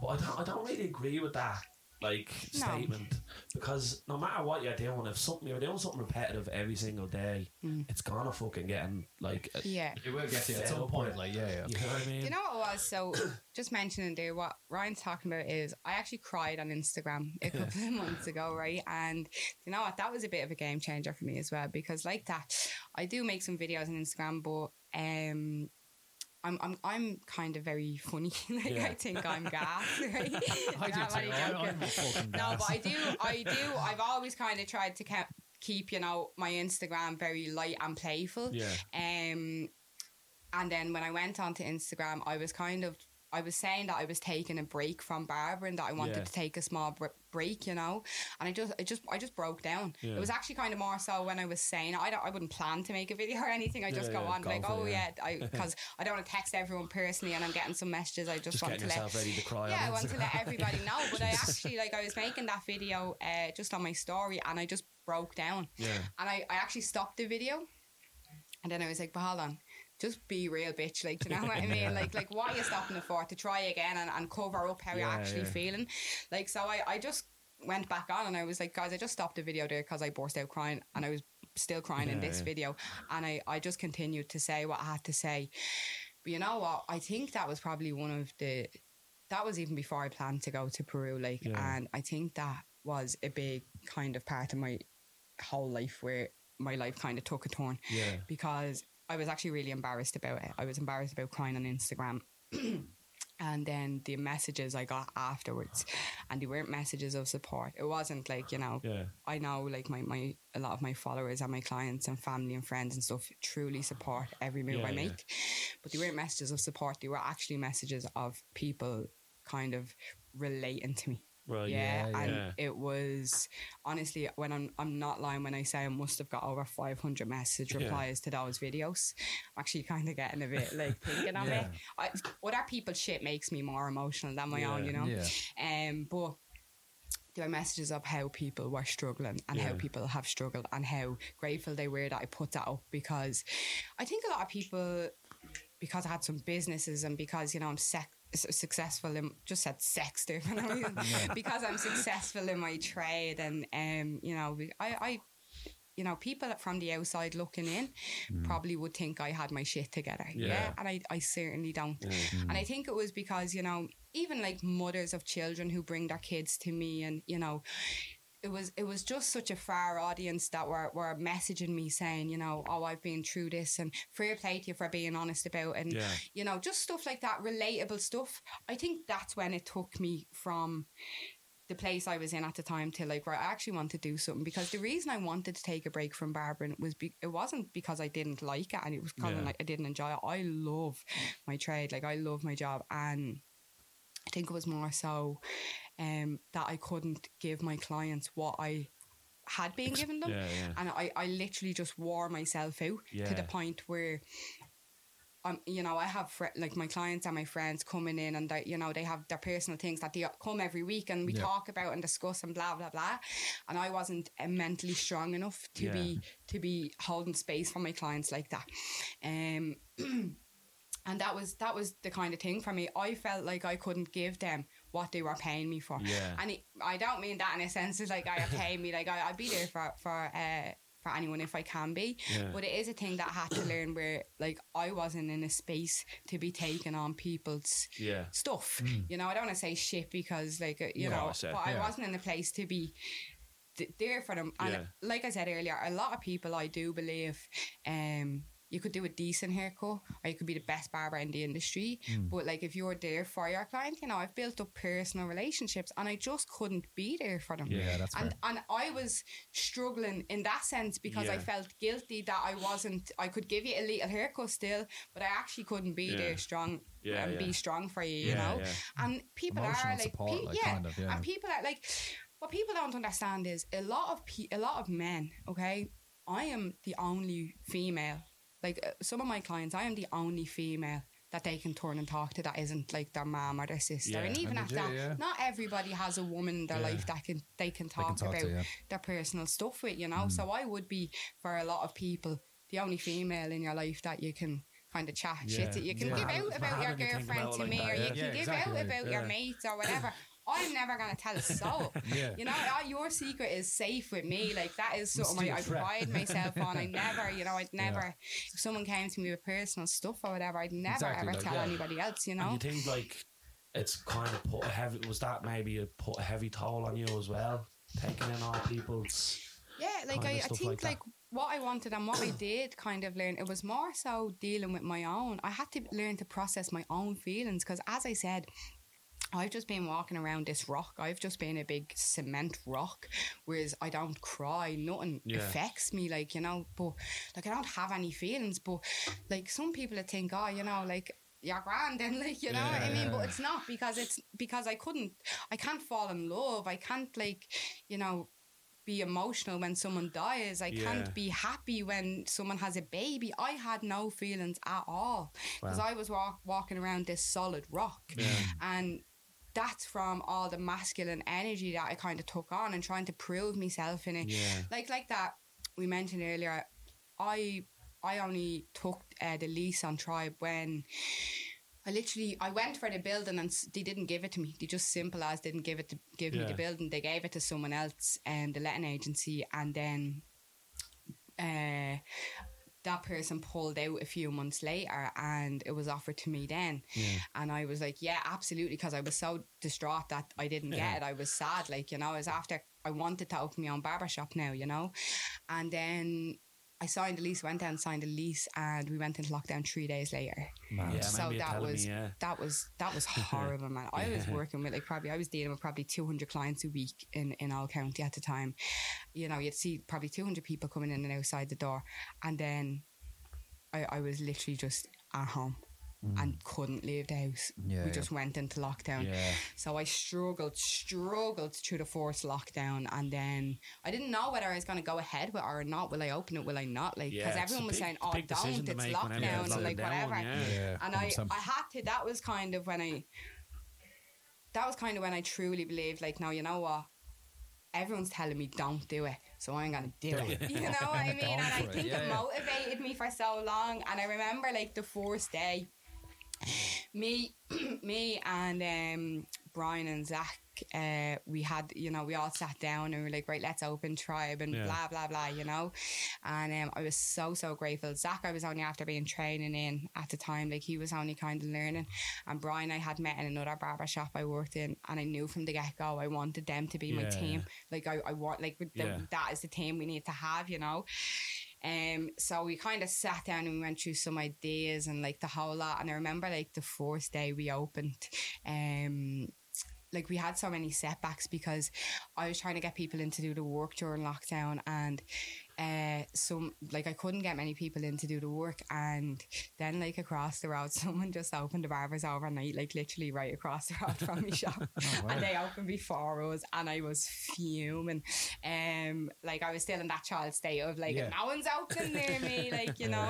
But I don't, I don't really agree with that, like, No. statement. Because no matter what you're doing, if something, you're doing something repetitive every single day, Mm. it's gonna fucking get, in, like, Yeah. It will get to you at some point. Like, yeah, yeah. you know what I mean? You know what it was? So, just mentioning there, what Ryan's talking about is I actually cried on Instagram a couple of months ago, right? And you know what? That was a bit of a game changer for me as well because, like that, I do make some videos on Instagram, but um. I'm, I'm I'm kind of very funny. like Yeah. I think I'm gas, right? I do too. I, joking. I'm fucking No, but I do, I do. I've always kind of tried to keep, keep, you know, my Instagram very light and playful. Yeah. Um, and then when I went onto Instagram, I was kind of, I was saying that I was taking a break from barbering and that I wanted Yeah. to take a small br- break, you know. And I just, I just, I just broke down. Yeah. It was actually kind of more so when I was saying, I don't, I wouldn't plan to make a video or anything. I just Yeah, go on like, it, oh yeah. yeah, I because I don't want to text everyone personally, and I'm getting some messages. I just, Just want to let to cry yeah, I want to let everybody know. But I actually like I was making that video uh, just on my story, and I just broke down, Yeah. and I, I actually stopped the video, and then I was like, "But hold on." Just be real, bitch. Like, do you know what I mean? Like, like, what are you stopping it for? To try again and, and cover up how you're actually yeah. feeling. Like, so I, I just went back on and I was like, guys, I just stopped the video there because I burst out crying and I was still crying in this yeah. video. And I, I just continued to say what I had to say. But you know what? I think that was probably one of the that was even before I planned to go to Peru, like, Yeah. and I think that was a big kind of part of my whole life where my life kind of took a turn Yeah. because I was actually really embarrassed about it. I was embarrassed about crying on Instagram. And then the messages I got afterwards, and they weren't messages of support. It wasn't like, you know, Yeah. I know like my, my a lot of my followers and my clients and family and friends and stuff truly support every move Yeah, I yeah. make. But they weren't messages of support, they were actually messages of people kind of relating to me. Well, yeah, yeah. and yeah. it was honestly when I'm I'm not lying when I say I must have got over 500 message Yeah. replies to those videos. I'm actually kind of getting a bit like thinking of Yeah. it. I, other people's shit makes me more emotional than my own, you know. Yeah. Um, but there are messages of how people were struggling and how people have struggled and how grateful they were that I put that up because I think a lot of people, because I had some businesses and because, you know, I'm sec- successful in, just said sex there, for no reason. because I'm successful in my trade and, um, you know, I, I, you know, people from the outside looking in probably would think I had my shit together. Yeah. Yeah. And I, I certainly don't. And I think it was because, you know, even like mothers of children who bring their kids to me and, you know, it was it was just such a far audience that were, were messaging me saying, you know, oh, I've been through this and fair play to you for being honest about it. and Yeah. you know, just stuff like that, relatable stuff. I think that's when it took me from the place I was in at the time to like where I actually want to do something because the reason I wanted to take a break from barbering was be- it wasn't because I didn't like it and it was kind Yeah. of like I didn't enjoy it. I love my trade, like I love my job, and I think it was more so um, that I couldn't give my clients what I had been giving them, Yeah, yeah. and I, I literally just wore myself out to the point where um, you know, I have fr- like my clients and my friends coming in, and they, you know, they have their personal things that they come every week, and we Yeah. talk about and discuss and blah blah blah. And I wasn't uh, mentally strong enough to Yeah. be to be holding space for my clients like that. Um, and that was that was the kind of thing for me. I felt like I couldn't give them what they were paying me for. Yeah. And it, I don't mean that in a sense of like I pay me like I I'd be there for for uh for anyone if I can be. Yeah. But it is a thing that I had to learn where like I wasn't in a space to be taking on people's Yeah. stuff. You know, I don't want to say shit because like uh, you Yeah, know, I said, but I wasn't in a place to be th- there for them. And Yeah. like I said earlier, a lot of people I do believe um you could do a decent haircut or you could be the best barber in the industry. Hmm. But like if you're there for your client, you know, I've built up personal relationships and I just couldn't be there for them. Yeah, that's and fair. and I was struggling in that sense because I felt guilty that I wasn't I could give you a little haircut still, but I actually couldn't be Yeah. there strong Yeah, and yeah. be strong for you, you Yeah, know? yeah. And people Emotional are like, support, pe- like, yeah, kind of, yeah. and people are like what people don't understand is a lot of pe- a lot of men, okay? I am the only female. Like uh, some of my clients, I am the only female that they can turn and talk to that isn't like their mom or their sister. Yeah. and even And at they that, yeah. not everybody has a woman in their Yeah. life that can they can talk, talk to, about yeah. their personal stuff with, you know. Mm. So I would be for a lot of people the only female in your life that you can kind of chat shit Yeah. to. You can Yeah. give out about your having to think girlfriend about it to like me, that, or you yeah. can Yeah, give exactly, out about yeah. your mates or whatever. I'm never gonna tell a soul. Yeah. You know, your secret is safe with me. Like that is something I, I pride myself on. I never, you know, I'd never. If someone came to me with personal stuff or whatever, I'd never Exactly, ever like, tell yeah. anybody else. You And know. you think like it's kind of put a heavy was that maybe it put a heavy toll on you as well, taking in all people's Yeah, like I, I think like like what I wanted and what I did kind of learn. It was more so dealing with my own. I had to learn to process my own feelings because, as I said. I've just been walking around this rock. I've just been a big cement rock, whereas I don't cry. Nothing Yeah. affects me, like you know. But like I don't have any feelings. But like some people that think, oh, you know, like you're grand and like you know what I mean. But it's not because it's because I couldn't. I can't fall in love. I can't like, you know, be emotional when someone dies. I Yeah. can't be happy when someone has a baby. I had no feelings at all because Wow. I was walk, walking around this solid rock, and that's from all the masculine energy that I kind of took on and trying to prove myself in it. Yeah. Like like that we mentioned earlier. I I only took uh, the lease on Tribe when. I literally I went for the building and they didn't give it to me. They just simple as didn't give it to give me the building. They gave it to someone else and the letting agency and then uh that person pulled out a few months later and it was offered to me then. And I was like yeah absolutely because I was so distraught that I didn't Yeah. get it. I was sad like you know I was after I wanted to open my own barber shop now you know? And then I signed a lease went down and signed a lease and we went into lockdown three days later Yeah, so that was me, yeah. that was that was horrible, man. I was working with like probably I was dealing with probably two hundred clients a week in in Old County at the time. You know, you'd see probably two hundred people coming in and outside the door, and then I I was literally just at home. And couldn't leave the house. Mm. Yeah, we yeah. just went into lockdown. Yeah. So I struggled, struggled through the forced lockdown, and then I didn't know whether I was going to go ahead with or not. Will I open it? Will I not? Like because Yeah, everyone was big- saying, "Oh, don't! to It's make when lockdown." everything's So like whatever yeah. Yeah, and I, I had to that was kind of when I that was kind of when I truly believed like now, you know what everyone's telling me don't do it so I'm gonna do it you know what I mean and I for it, think yeah, it yeah. motivated me for so long and I remember like the first day me me and um Brian and Zach uh, we had, you know, we all sat down and we were like, right, let's open tribe and Yeah. blah, blah, blah, you know. And um, I was so, so grateful. Zach, I was only after being training in at the time, like he was only kind of learning. And Brian, I had met in another barber shop I worked in, and I knew from the get go I wanted them to be my team. Like, I, I want, like, the, Yeah. that is the team we need to have, you know. Um, so we kind of sat down and we went through some ideas and like the whole lot. And I remember like the first day we opened, um, like we had so many setbacks because I was trying to get people in to do the work during lockdown and uh some like I couldn't get many people in to do the work and then like across the road someone just opened the barbers overnight like literally right across the road from my shop and they opened before us and I was fuming um like I was still in that child state of like Yeah. no one's open near me like you know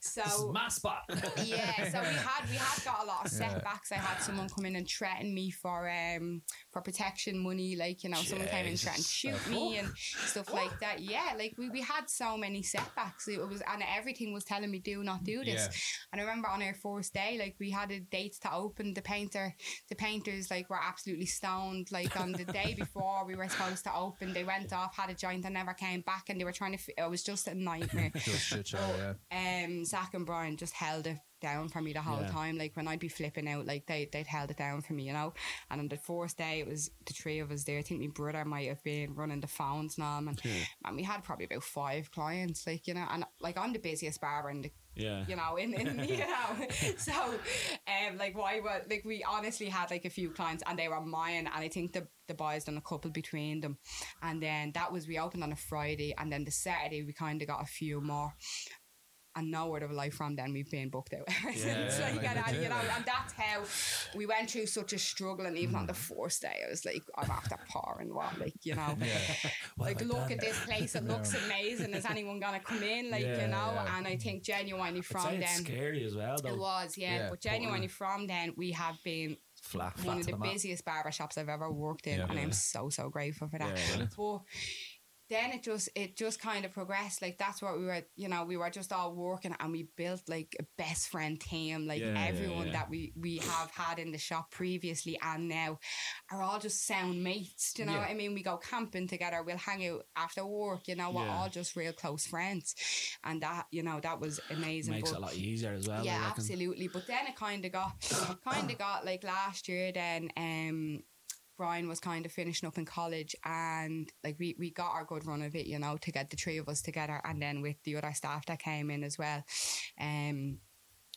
so This is my spot. yeah, so we had we had got a lot of Yeah. setbacks. I had someone come in and threaten me for um for protection money, like you know, someone came in and threatened to shoot me and stuff like that. Yeah, like we, we had so many setbacks. It was and everything was telling me do not do this. Yeah. And I remember on our first day, like we had a date to open. The painter, the painters, like were absolutely stoned. Like on the day before we were supposed to open, they went off, had a joint, and never came back. And they were trying to. fi- It was just a nightmare. Just shit show, yeah. um, Zach and Brian just held it down for me the whole Yeah. time. Like when I'd be flipping out, like they they'd held it down for me, you know. And on the fourth day, it was the three of us there. I think my brother might have been running the phones now, and, and we had probably about five clients, like you know. And like I'm the busiest barber in the Yeah. you know, in, in you know. So, um, like why was like we honestly had like a few clients and they were mine, and I think the the boys done a couple between them, and then that was we opened on a Friday, and then the Saturday we kind of got a few more. And no word of a lie from then we've been booked out ever since. Yeah, Like, like and, and, you know, and that's how we went through such a struggle. And even on the mm. fourth day, I was like, I'm after and what, like you know, like have I look done? at this place. It looks amazing. Is anyone gonna come in? Like Yeah, you know, yeah. and I think genuinely from then scary as well, though. it was, yeah. Yeah, but genuinely totally. from then we have been Flat, one flat of to the busiest barber shops I've ever worked in, Yeah. and Yeah. I'm so so grateful for that. Yeah, yeah. But then it just it just kind of progressed. Like that's what we were, you know, we were just all working and we built like a best friend team. Like Yeah, yeah, everyone yeah. that we we have had in the shop previously and now are all just sound mates. Do you know Yeah. what I mean? We go camping together. We'll hang out after work. You know, we're Yeah. all just real close friends, and that you know that was amazing. Makes But- it a lot easier as well. Yeah, absolutely. But then it kind of got, kind of got like last year. Then um, Brian was kind of finishing up in college, and like we we got our good run of it, you know, to get the three of us together, and then with the other staff that came in as well, um.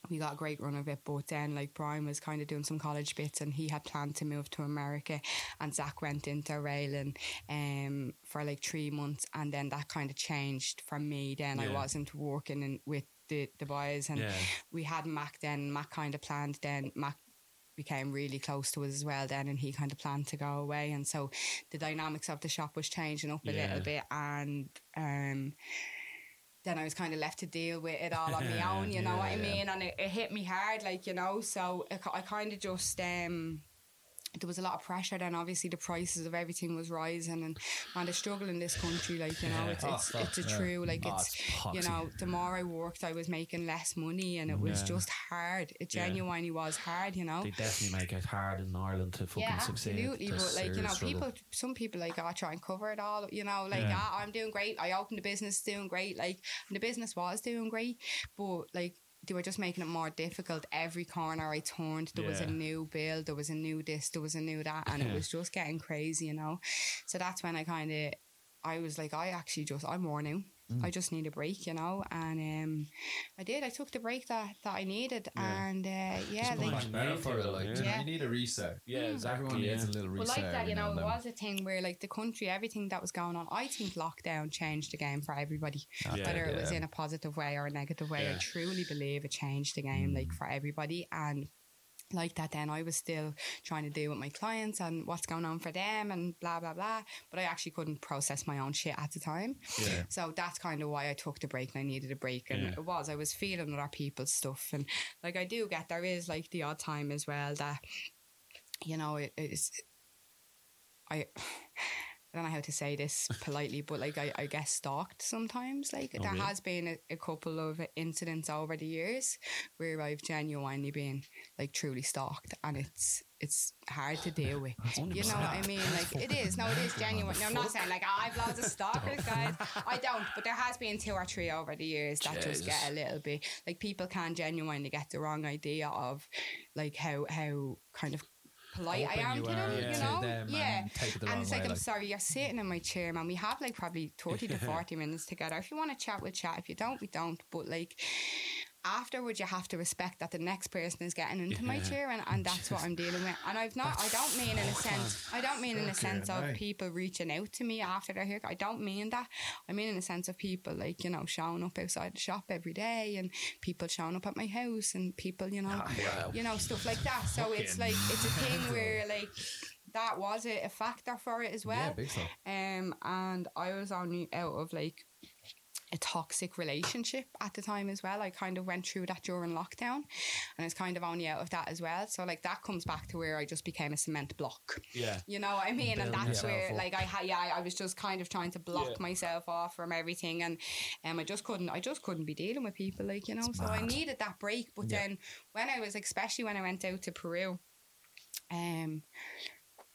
We got a great run of it, but then like Brian was kind of doing some college bits, and he had planned to move to America, and Zach went into railing, um, for like three months, and then that kind of changed for me. Then I wasn't working in, with the the boys, and Yeah. we had Mac then. Mac kind of planned then. Mac became really close to us as well then, and he kind of planned to go away, and so the dynamics of the shop was changing up a Yeah. little bit, and um. Then I was kind of left to deal with it all on my own, you know what I Yeah, yeah. mean? And it, it hit me hard, like, you know, so it, I kind of just, um, there was a lot of pressure then obviously the prices of everything was rising and man the struggle in this country like you know Yeah. it's, Oh, it's, fuck, it's a yeah. true like Oh, it's it's you know the more I worked I was making less money and it was Yeah. just hard it Yeah. genuinely was hard you know They definitely make it hard in Ireland to fucking yeah, succeed. absolutely. It's But like you know, serious struggle. people, some people like I try and cover it all. You know, like Yeah. ah, I'm doing great. I opened the business, doing great. Like and the business was doing great, but like they were just making it more difficult. Every corner I turned, there was a new bill, there was a new this, there was a new that, and Yeah. it was just getting crazy. You know, so that's when I kind of. I was like, I actually just, I'm worn out. Mm. I just need a break, you know, and um, I did. I took the break that, that I needed, Yeah. and uh, yeah, Just like Much better for it, like, you, Yeah. you need a reset. Yeah, exactly. Everyone needs yeah. a little reset. Well, like that, you know, it was a thing where, like, the country, everything that was going on, I think lockdown changed the game for everybody. Yeah. Whether it was in a positive way or a negative way, I truly believe it changed the game, like, Mm. for everybody. And like that, then I was still trying to deal with my clients and what's going on for them and blah, blah, blah. But I actually couldn't process my own shit at the time. Yeah. So that's kind of why I took the break and I needed a break. And Yeah. it was, I was feeling other people's stuff. And like I do get, there is like the odd time as well that, you know, it is, I, I don't know how to say this politely, but like I, I get stalked sometimes. Like there really? has been a, a couple of incidents over the years where I've genuinely been like truly stalked, and it's it's hard to deal with. You know what I mean? Like it is. No, it is genuine. No, I'm not saying like oh, I've loads of stalkers, guys. I don't, but there has been two or three over the years that just get a little bit like people can genuinely get the wrong idea of like how how kind of polite I am to them, you know? them yeah. and take it the and it's like, way, I'm like- sorry, you're sitting in my chair, man. We have like probably 30 to 40 minutes together. If you want to chat, we'll chat. If you don't, we don't. But like, afterwards, you have to respect that the next person is getting into my chair, and, and that's what I'm dealing with. And I've not, I don't mean in a sense, I don't mean in a sense of right. people reaching out to me after they're here. I don't mean that. I mean in a sense of people like, you know, showing up outside the shop every day and people showing up at my house and people, you know, you know, stuff like that. So it's like, it's a thing where like, that was a, a factor for it as well. Yeah, stuff. Um, and I was only out of like a toxic relationship at the time as well. I kind of went through that during lockdown, and it's kind of only out of that as well. So like that comes back to where I just became a cement block. Yeah. You know what I mean? and that's where up. like I had yeah, I was just kind of trying to block Yeah. myself off from everything and um I just couldn't I just couldn't be dealing with people like, you know. so I needed that break. But then when I was especially when I went out to Peru, um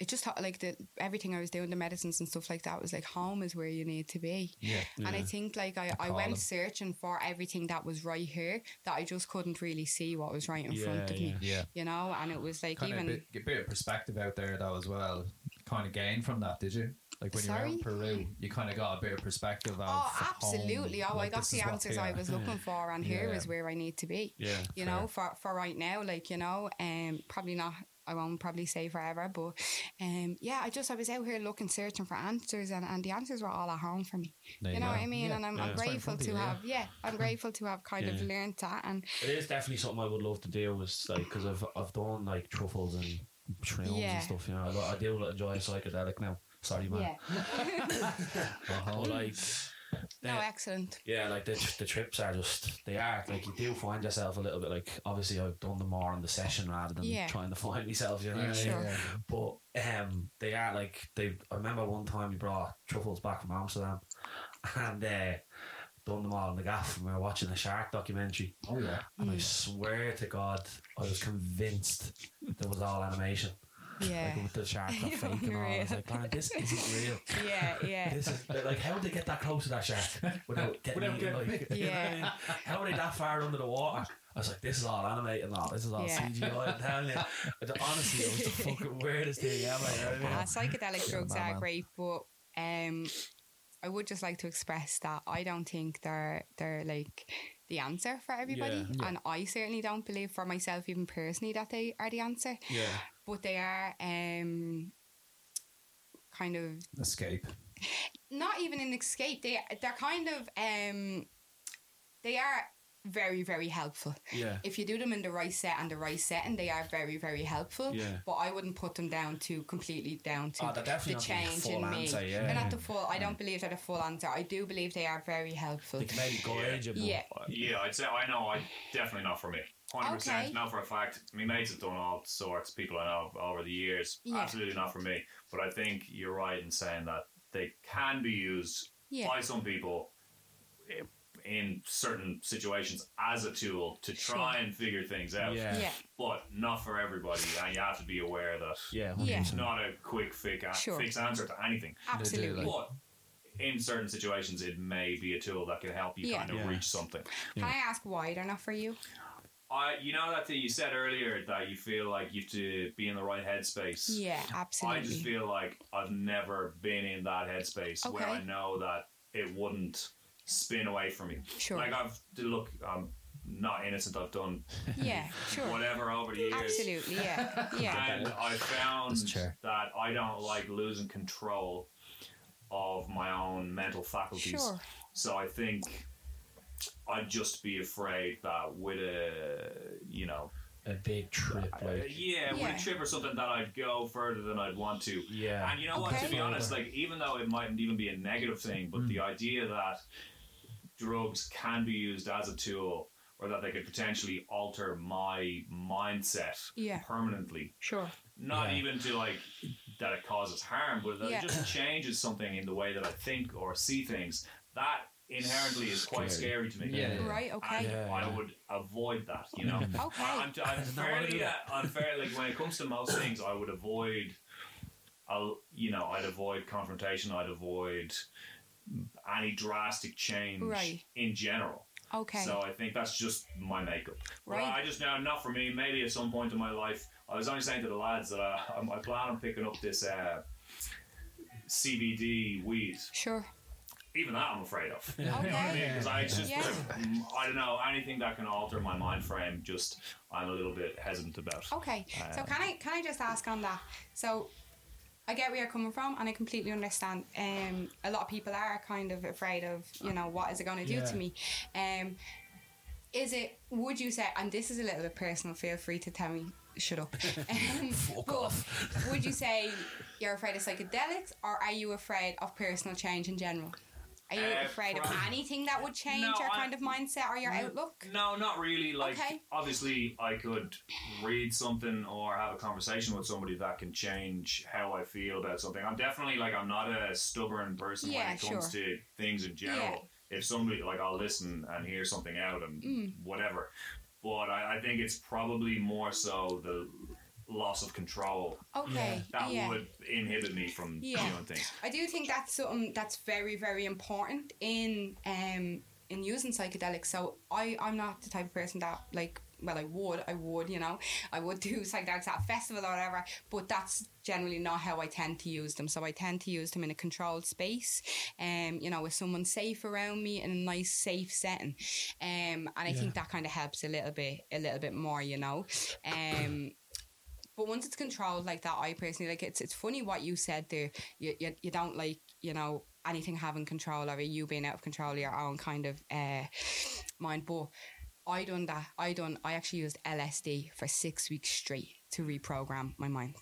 it just like the everything I was doing, the medicines and stuff like that was like home is where you need to be. Yeah. And I think like I, I went searching for everything that was right here that I just couldn't really see what was right in front Yeah, of me. Yeah. You know, and it was like Kind even a bit, a bit of perspective out there though as well. Kind of gained from that, did you? Like when you were in Peru, you kind of got a bit of perspective of Oh, home, absolutely. Oh, I got the answers I was looking for, and here Yeah. is where I need to be. Yeah. You know, for for right now, like you know, um, probably not. I won't probably say forever, but um, yeah, I just I was out here looking, searching for answers, and, and the answers were all at home for me. There You know what I mean? Yeah. And I'm, Yeah. I'm It's right in grateful to have, yeah, I'm grateful to have kind of learned that, and It is definitely something I would love to do. Was like because I've I've done like truffles and shrooms and stuff. You know, I, I do enjoy psychedelic now. Sorry, man. yeah, But like, no, the- excellent. yeah, like the the trips are just they are like you do find yourself a little bit like obviously I've done them more on the session rather than Yeah. trying to find myself. You know, what I mean? Sure. But um, they are like they. I remember one time we brought truffles back from Amsterdam, and uh, done them all in the gaff. And we were watching a shark documentary, Oh yeah. and I swear to God, I was convinced there was all animation. Yeah, Like with the shark got fake and all. I was like, man, this isn't real. yeah, yeah. This is like how did they get that close to that shark without getting Without eaten? getting Like, bit. you know what I mean? How are they that far under the water? I was like, this is all animated and all. This is all Yeah. CGI. I'm telling you. Honestly, it was the fucking weirdest thing ever. You know I mean? Uh, psychedelic drugs man, are man. great, but um, I would just like to express that I don't think they're they're like the answer for everybody, Yeah. Yeah. and I certainly don't believe for myself, even personally, that they are the answer. Yeah. But they are um, kind of Escape. not even an escape. They they're kind of um, they are very very helpful. Yeah. If you do them in the right set and the right setting, they are very very helpful. Yeah. But I wouldn't put them down to completely down to Oh, the definitely the change full in me. answer, yeah. They're not the full. I don't believe they're the full answer. I do believe they are very helpful. They can maybe guide you. Yeah. Yeah, I'd say I know. I definitely not for me. Hundred percent. Okay. Now for a fact, my mates have done all sorts. People I know over the years. Yeah. Absolutely not for me. But I think you're right in saying that they can be used Yeah. by some people i- in certain situations as a tool to try and figure things out. Yeah. Yeah. But not for everybody, and you have to be aware that Yeah. Yeah. it's not a quick fix, Sure. fix answer to anything. Absolutely. But in certain situations, it may be a tool that can help you Yeah. kind of Yeah. reach something. Can I ask why they're not for you? I, you know that thing you said earlier that you feel like you have to be in the right headspace. Yeah, absolutely. I just feel like I've never been in that headspace where I know that it wouldn't spin away from me. Sure. Like I've look, I'm not innocent. I've done yeah, sure. whatever over the years. Absolutely. Yeah. Yeah. And I found that I don't like losing control of my own mental faculties. Sure. So I think I'd just be afraid that with a, you know, A big trip, uh, like yeah, with a trip or something that I'd go further than I'd want to. yeah. And you know what? To be honest, like even though it mightn't even be a negative thing, but the idea that drugs can be used as a tool or that they could potentially alter my mindset Yeah. permanently Sure. not Yeah. even to like that it causes harm, but that Yeah. it just changes something in the way that I think or see things. That inherently is quite Scary. scary to me. Yeah. Right, okay. And Yeah, I would avoid that, you know. Okay. I, I'm, I'm Does not wanna do fairly, uh, that. I'm fairly, like when it comes to most things, I would avoid. I'll, you know, I'd avoid confrontation. I'd avoid any drastic change Right. in general. Okay. So I think that's just my makeup. But Right. I just now, not for me. Maybe at some point in my life, I was only saying to the lads that I, I plan on picking up this uh, CBD weed. Sure. Even that I'm afraid of. You know what I mean? Because I it's just, Yeah. I don't know, anything that can alter my mind frame, just I'm a little bit hesitant about. Okay. so Uh, can I can I just ask on that? So I get where you're coming from, and I completely understand. Um, a lot of people are kind of afraid of, you know, what is it going to do Yeah. to me? Um, is it? Would you say? And this is a little bit personal. Feel free to tell me. Shut up. Um, Fuck off. would you say you're afraid of psychedelics, or are you afraid of personal change in general? Are you Uh, afraid of anything that would change No, your I- kind of mindset or your outlook? No, not really. Like, Okay. obviously, I could read something or have a conversation with somebody that can change how I feel about something. I'm definitely like I'm not a stubborn person Yeah, when it comes to things in general. If somebody like I'll listen and hear something out and Mm. whatever, but I, I think it's probably more so the loss of control Okay. that yeah. would inhibit me from Yeah. doing things. I do think that's something that's very, very important in um in using psychedelics. So I I'm not the type of person that like well I would I would you know I would do psychedelics at a festival or whatever, but that's generally not how I tend to use them. So I tend to use them in a controlled space, um you know with someone safe around me in a nice safe setting, um and I think that kind of helps a little bit a little bit more you know, um. But once it's controlled like that, I personally like it's. It's funny what you said there. You you, you don't like you know anything having control over you being out of control of your own kind of uh, mind. But I done that. I done. I actually used LSD for six weeks straight to reprogram my mind.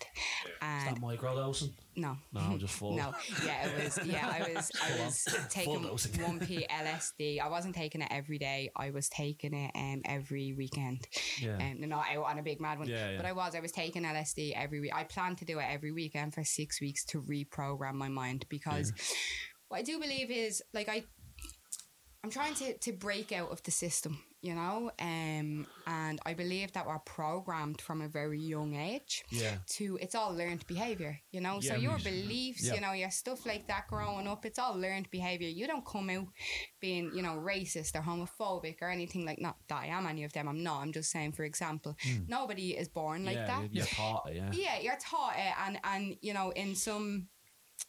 Is And that microdosing? no, No, just full. no, yeah, it was. Yeah, I was. I was taking one p LSD. I wasn't taking it every day. I was taking it um every weekend. Yeah. Um, not out on a big mad one. Yeah, yeah. But I was. I was taking LSD every week. I planned to do it every weekend for six weeks to reprogram my mind because what I do believe is like I. I'm trying to, to break out of the system, you know, um, and I believe that we're programmed from a very young age Yeah. to it's all learned behavior, you know. so your beliefs, yeah. you know, your stuff like that growing up, it's all learned behavior. You don't come out being, you know, racist or homophobic or anything like not that I am any of them. I'm not. I'm just saying, for example, nobody is born like yeah, that. you- You're taught it, yeah. Yeah, you're taught it, and and you know, in some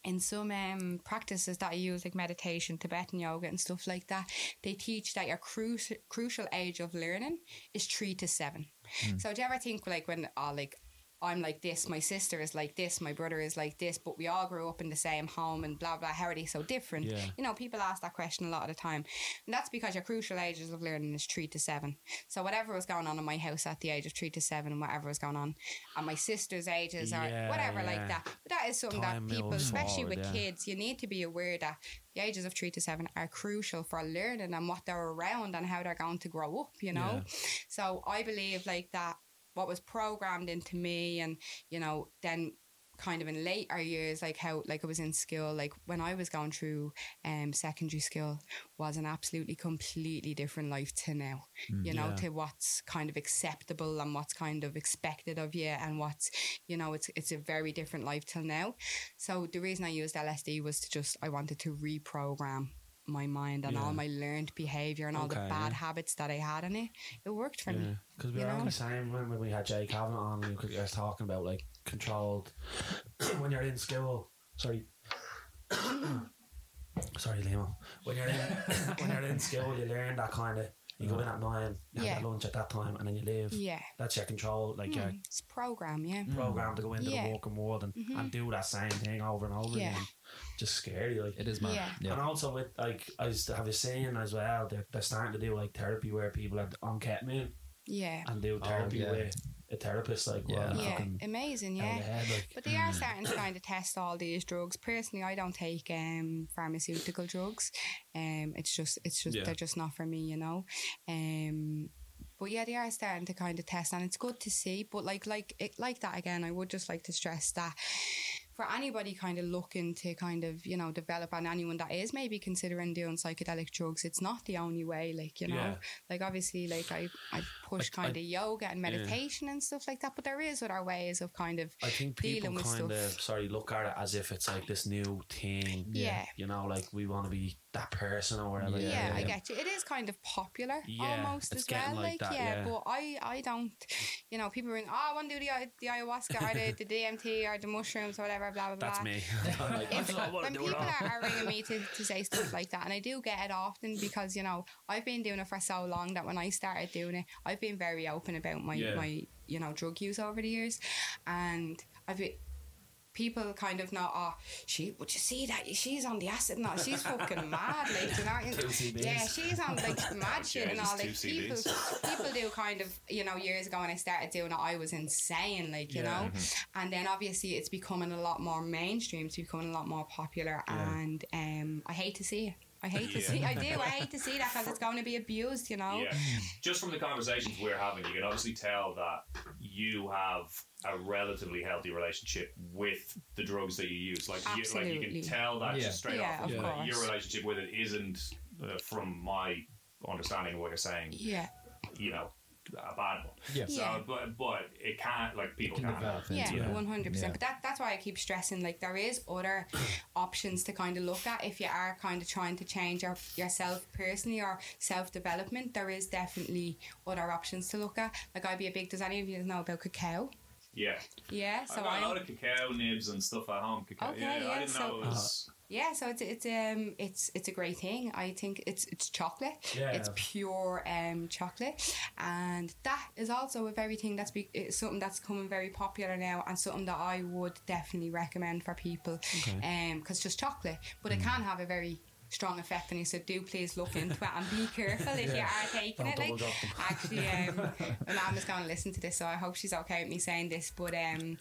in some um, practices that I use, like meditation, Tibetan yoga, and stuff like that, they teach that your crucial crucial age of learning is three to seven. Hmm. So do you ever think like when oh, like I'm like this, my sister is like this, my brother is like this, but we all grew up in the same home and blah blah. How are they so different? Yeah. You know, people ask that question a lot of the time, and that's because your crucial ages of learning is three to seven. So whatever was going on in my house at the age of three to seven, and whatever was going on at my sister's ages or Yeah, whatever yeah. like that. But that is something Time that people, especially forward, with kids, you need to be aware that the ages of three to seven are crucial for learning and what they're around and how they're going to grow up. You know, so I believe like that. What was programmed into me, and you know, then kind of in later years, like how like I was in school, like when I was going through um secondary school was an absolutely completely different life to now. you know, yeah. to what's kind of acceptable and what's kind of expected of you and what's you know, it's it's a very different life till now. So the reason I used LSD was to just I wanted to reprogram my mind and all my learned behavior and all the bad yeah. habits that I had in it. It worked for Yeah, me. because we were know? only saying when, when we had Jay Kavanagh on, we were talking about like controlled when you're in school. Sorry, sorry, Liam. When you're in when you're in school, you learn that kind of. You go in at nine, you Yeah. have your lunch at that time, and then you leave. Yeah. That's your control, like your Mm, it's program, yeah. program to go into Yeah. the working world and, Mhm. and do that same thing over and over Yeah. again. Just scary, like. It is mad. Yeah. Yeah. And also with like I was have you seen as well they're, they're starting to do like therapy where people are on ketamine Yeah. and do Oh, therapy yeah. with a therapist like Yeah. well, Yeah. Amazing, yeah. the head, like But they are starting to kind of test all these drugs. Personally, I don't take um, pharmaceutical drugs. Um, it's just, it's just, Yeah. they're just not for me, you know. Um, but yeah, they are starting to kind of test, and it's good to see. But like, like, it, like that again, I would just like to stress that for anybody kind of looking to kind of you know develop and anyone that is maybe considering doing psychedelic drugs, it's not the only way. Like you know, Yeah. like obviously, like I I push Like, I- kind of yoga and meditation and stuff like that, but there is other ways of kind of I think people dealing with kind of sorry look at it as if it's like this new thing. Yeah. You know, like we want to be that person or whatever. Yeah, I get you. It is kind of popular Yeah, almost it's as well. like Like, that, yeah, yeah. but I, I don't, you know, people ring, oh, I want to do the, the ayahuasca or the, the DMT or the mushrooms or whatever, blah, blah, blah. That's me. Like, If, when people are, are ringing me to, to say stuff like that, and I do get it often because, you know, I've been doing it for so long that when I started doing it, I've been very open about my, Yeah. my you know, drug use over the years. And I've been, people kind of know, oh, she, would you see that? She's on the acid now. She's fucking mad. Like, you know? Yeah, she's on like mad shit and all. Like people, people do kind of, you know, years ago when I started doing it, I was insane. Like you Yeah. know, and then obviously it's becoming a lot more mainstream. It's becoming a lot more popular, Yeah. and um, I hate to see it. I hate to Yeah. see. I do. I hate to see that because it's going to be abused. You know. Yeah. Just from the conversations we're having, you can obviously tell that you have a relatively healthy relationship with the drugs that you use. Like, you, like you can tell that Yeah. just straight Yeah, off. of course. your relationship with it isn't, uh, from my understanding of what you're saying, Yeah. you know, a bad one. Yeah. So, Yeah. but but it can't like people Can can't. develop Yeah, one hundred percent. But that that's why I keep stressing. Like there is other options to kind of look at if you are kind of trying to change your, yourself personally or self development. There is definitely other options to look at. Like I'd be a big. Does any of you know about cacao? Yeah. Yeah. So So I got a I'm lot of cacao nibs and stuff at home. Cacao. Okay, yeah, I yeah, didn't so- know it was. Uh-huh. Yeah, so it's it's um it's it's a great thing. I think it's it's chocolate. Yeah. It's pure um chocolate, and that is also a very thing that's be, something that's coming very popular now, and something that I would definitely recommend for people. okay. Um, because just chocolate, but it can have a very strong effect on you. So do please look into it and be careful if you are taking Don't it. Like double drop them. actually, um, my mum is going to listen to this, so I hope she's okay with me saying this. But um,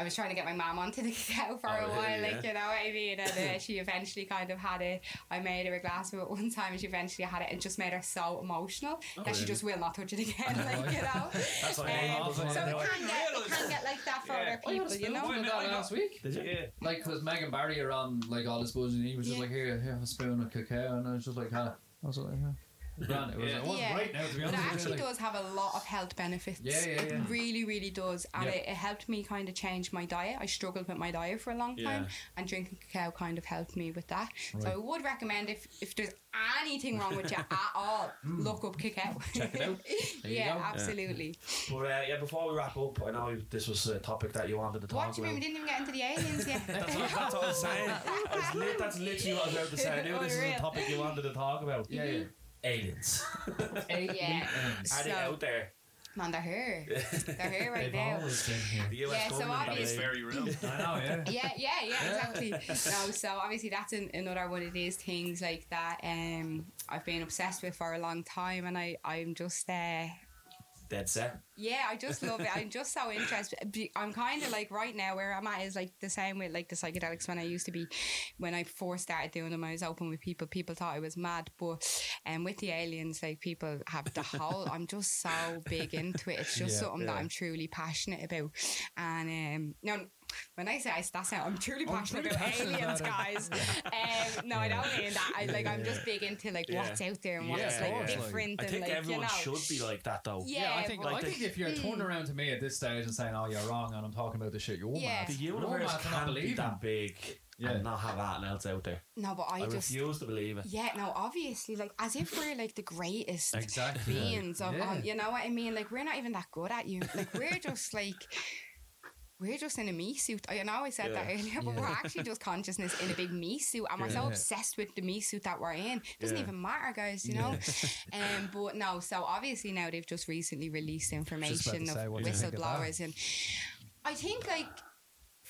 I was trying to get my mum onto the cacao for Oh, a really? while, like you know what I mean. And uh, she eventually kind of had it. I made her a glass of it one time, and she eventually had it, and just made her so emotional that she just will not touch it again. like you know. That's what Um, mean. so it I can get it can get like that for Yeah. other people, you know. I I got- last week. Did you? Yeah. Like, because Megan Barry around like all this buzz, and he was just Yeah. like, "Here, here, a spoon of cacao," and I was just like, "Huh." I was like, "Huh." Grand. It was, Yeah. it wasn't Yeah. right now, to be But it actually does have a lot of health benefits. Yeah, yeah, yeah. It really, really does. And Yeah. it, it helped me kind of change my diet. I struggled with my diet for a long time, Yeah. and drinking cacao kind of helped me with that. So I would recommend if, if there's anything wrong with you at all, look up cacao. Check it out. There you yeah, go. absolutely. But uh, yeah, before we wrap up, I know this was a topic that you wanted to talk What do you about. mean we didn't even get into the aliens yet? That's what, that's what I was saying. That's, li- that's literally what I was about to say. I knew this is a topic you wanted to talk about. Yeah, yeah. Aliens. yeah. Are they So- out there? Man, they're here. They're here right They've now. always been here. The US Yeah, so government. That is obviously- very real. I know, yeah. yeah, yeah, yeah, exactly. no, so obviously that's an, another one of these things like that. Um, I've been obsessed with for a long time, and I, I'm just, uh, Dead set. yeah, I just love it. I'm just so interested. I'm kind of like right now where I'm at is like the same with like the psychedelics when I used to be, when I first started doing them. I was open with people. People thought I was mad, but um, with the aliens, like people have the whole. I'm just so big into it. It's just Yeah, something that. I'm truly passionate about. And um, no, when I say I, that's how I'm truly passionate truly about passionate aliens, about guys. Um, no, I don't mean that. I like I'm just big into like Yeah. what's out there and what's Yeah, like yeah. Different I and think like everyone you know. should be like that though. Yeah, Yeah, I think but- I think the- if you're turning around to me at this stage and saying, "Oh, you're wrong," and I'm talking about this shit, you're Yeah. mad. The universe mad to not can't be that big Yeah. and not have anything else out there. No, but I, I, just refuse to believe it. yeah, no, obviously, like as if we're like the greatest Exactly. beings of, Yeah. on, you know what I mean? Like we're not even that good at you. Like we're just like. We're just in a me suit. I know I said that earlier, but Yeah. we're actually just consciousness in a big me suit, and we're so obsessed with the me suit that we're in. It doesn't Yeah. even matter, guys. You know. um, but no. So obviously now they've just recently released information say, of what do you think of that? whistleblowers, and I think like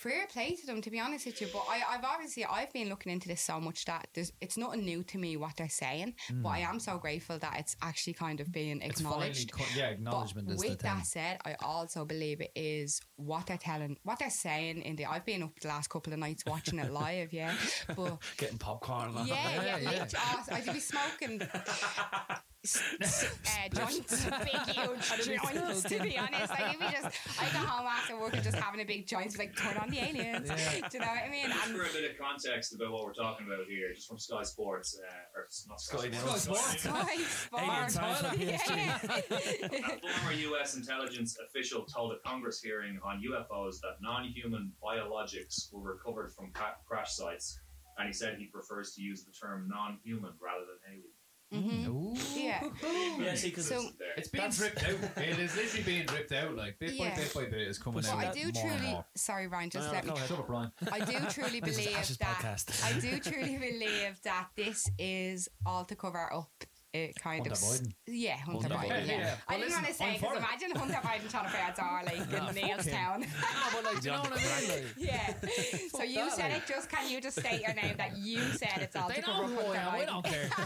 fair play to them to be honest with you but I, I've obviously I've been looking into this so much that it's not new to me what they're saying but I mm. am so grateful that it's actually kind of being acknowledged co- yeah, acknowledgement but is with that said, I also believe it is what they're telling, what they're saying in the. I've been up the last couple of nights watching it live, yeah. But Getting popcorn. and all. yeah, yeah, Yeah, like, yeah. oh, I could be smoking. s- s- uh, joints, big huge joints. To be honest, like if we just, I go home after work and just having a big joint, like turn on the aliens. Do you know what I mean? Just And for a bit of context about what we're talking about here, just from Sky Sports, uh, or not Sky, Sky Sports, News. Sky Sky Sky Sports. science from Yeah. A former U.S. intelligence official told a Congress hearing on UFOs that non-human biologics were recovered from ca- crash sites, and he said he prefers to use the term non-human rather than alien. Mhm. Yeah. Yeah, see, because So- This is there. It's being That's- dripped out. It is literally being ripped out. Like bit Yeah. by bit by bit, it's coming But out. I do more and truly, more. sorry Ryan, just No, let go me. ahead. Shut up, Brian. I do truly believe that. I do truly believe that this is all to cover up it kind Hunter of Biden. yeah Hunter, Hunter Biden Biden, yeah, yeah. I didn't listen, want to say because for it. imagine Hunter Biden trying to pay our like Nah, in fuck Naas. Town No, but like, do you know what I mean? Like, yeah so you that, said like- it just can you just state your name that you said it's all they to know cover up who I. We don't care.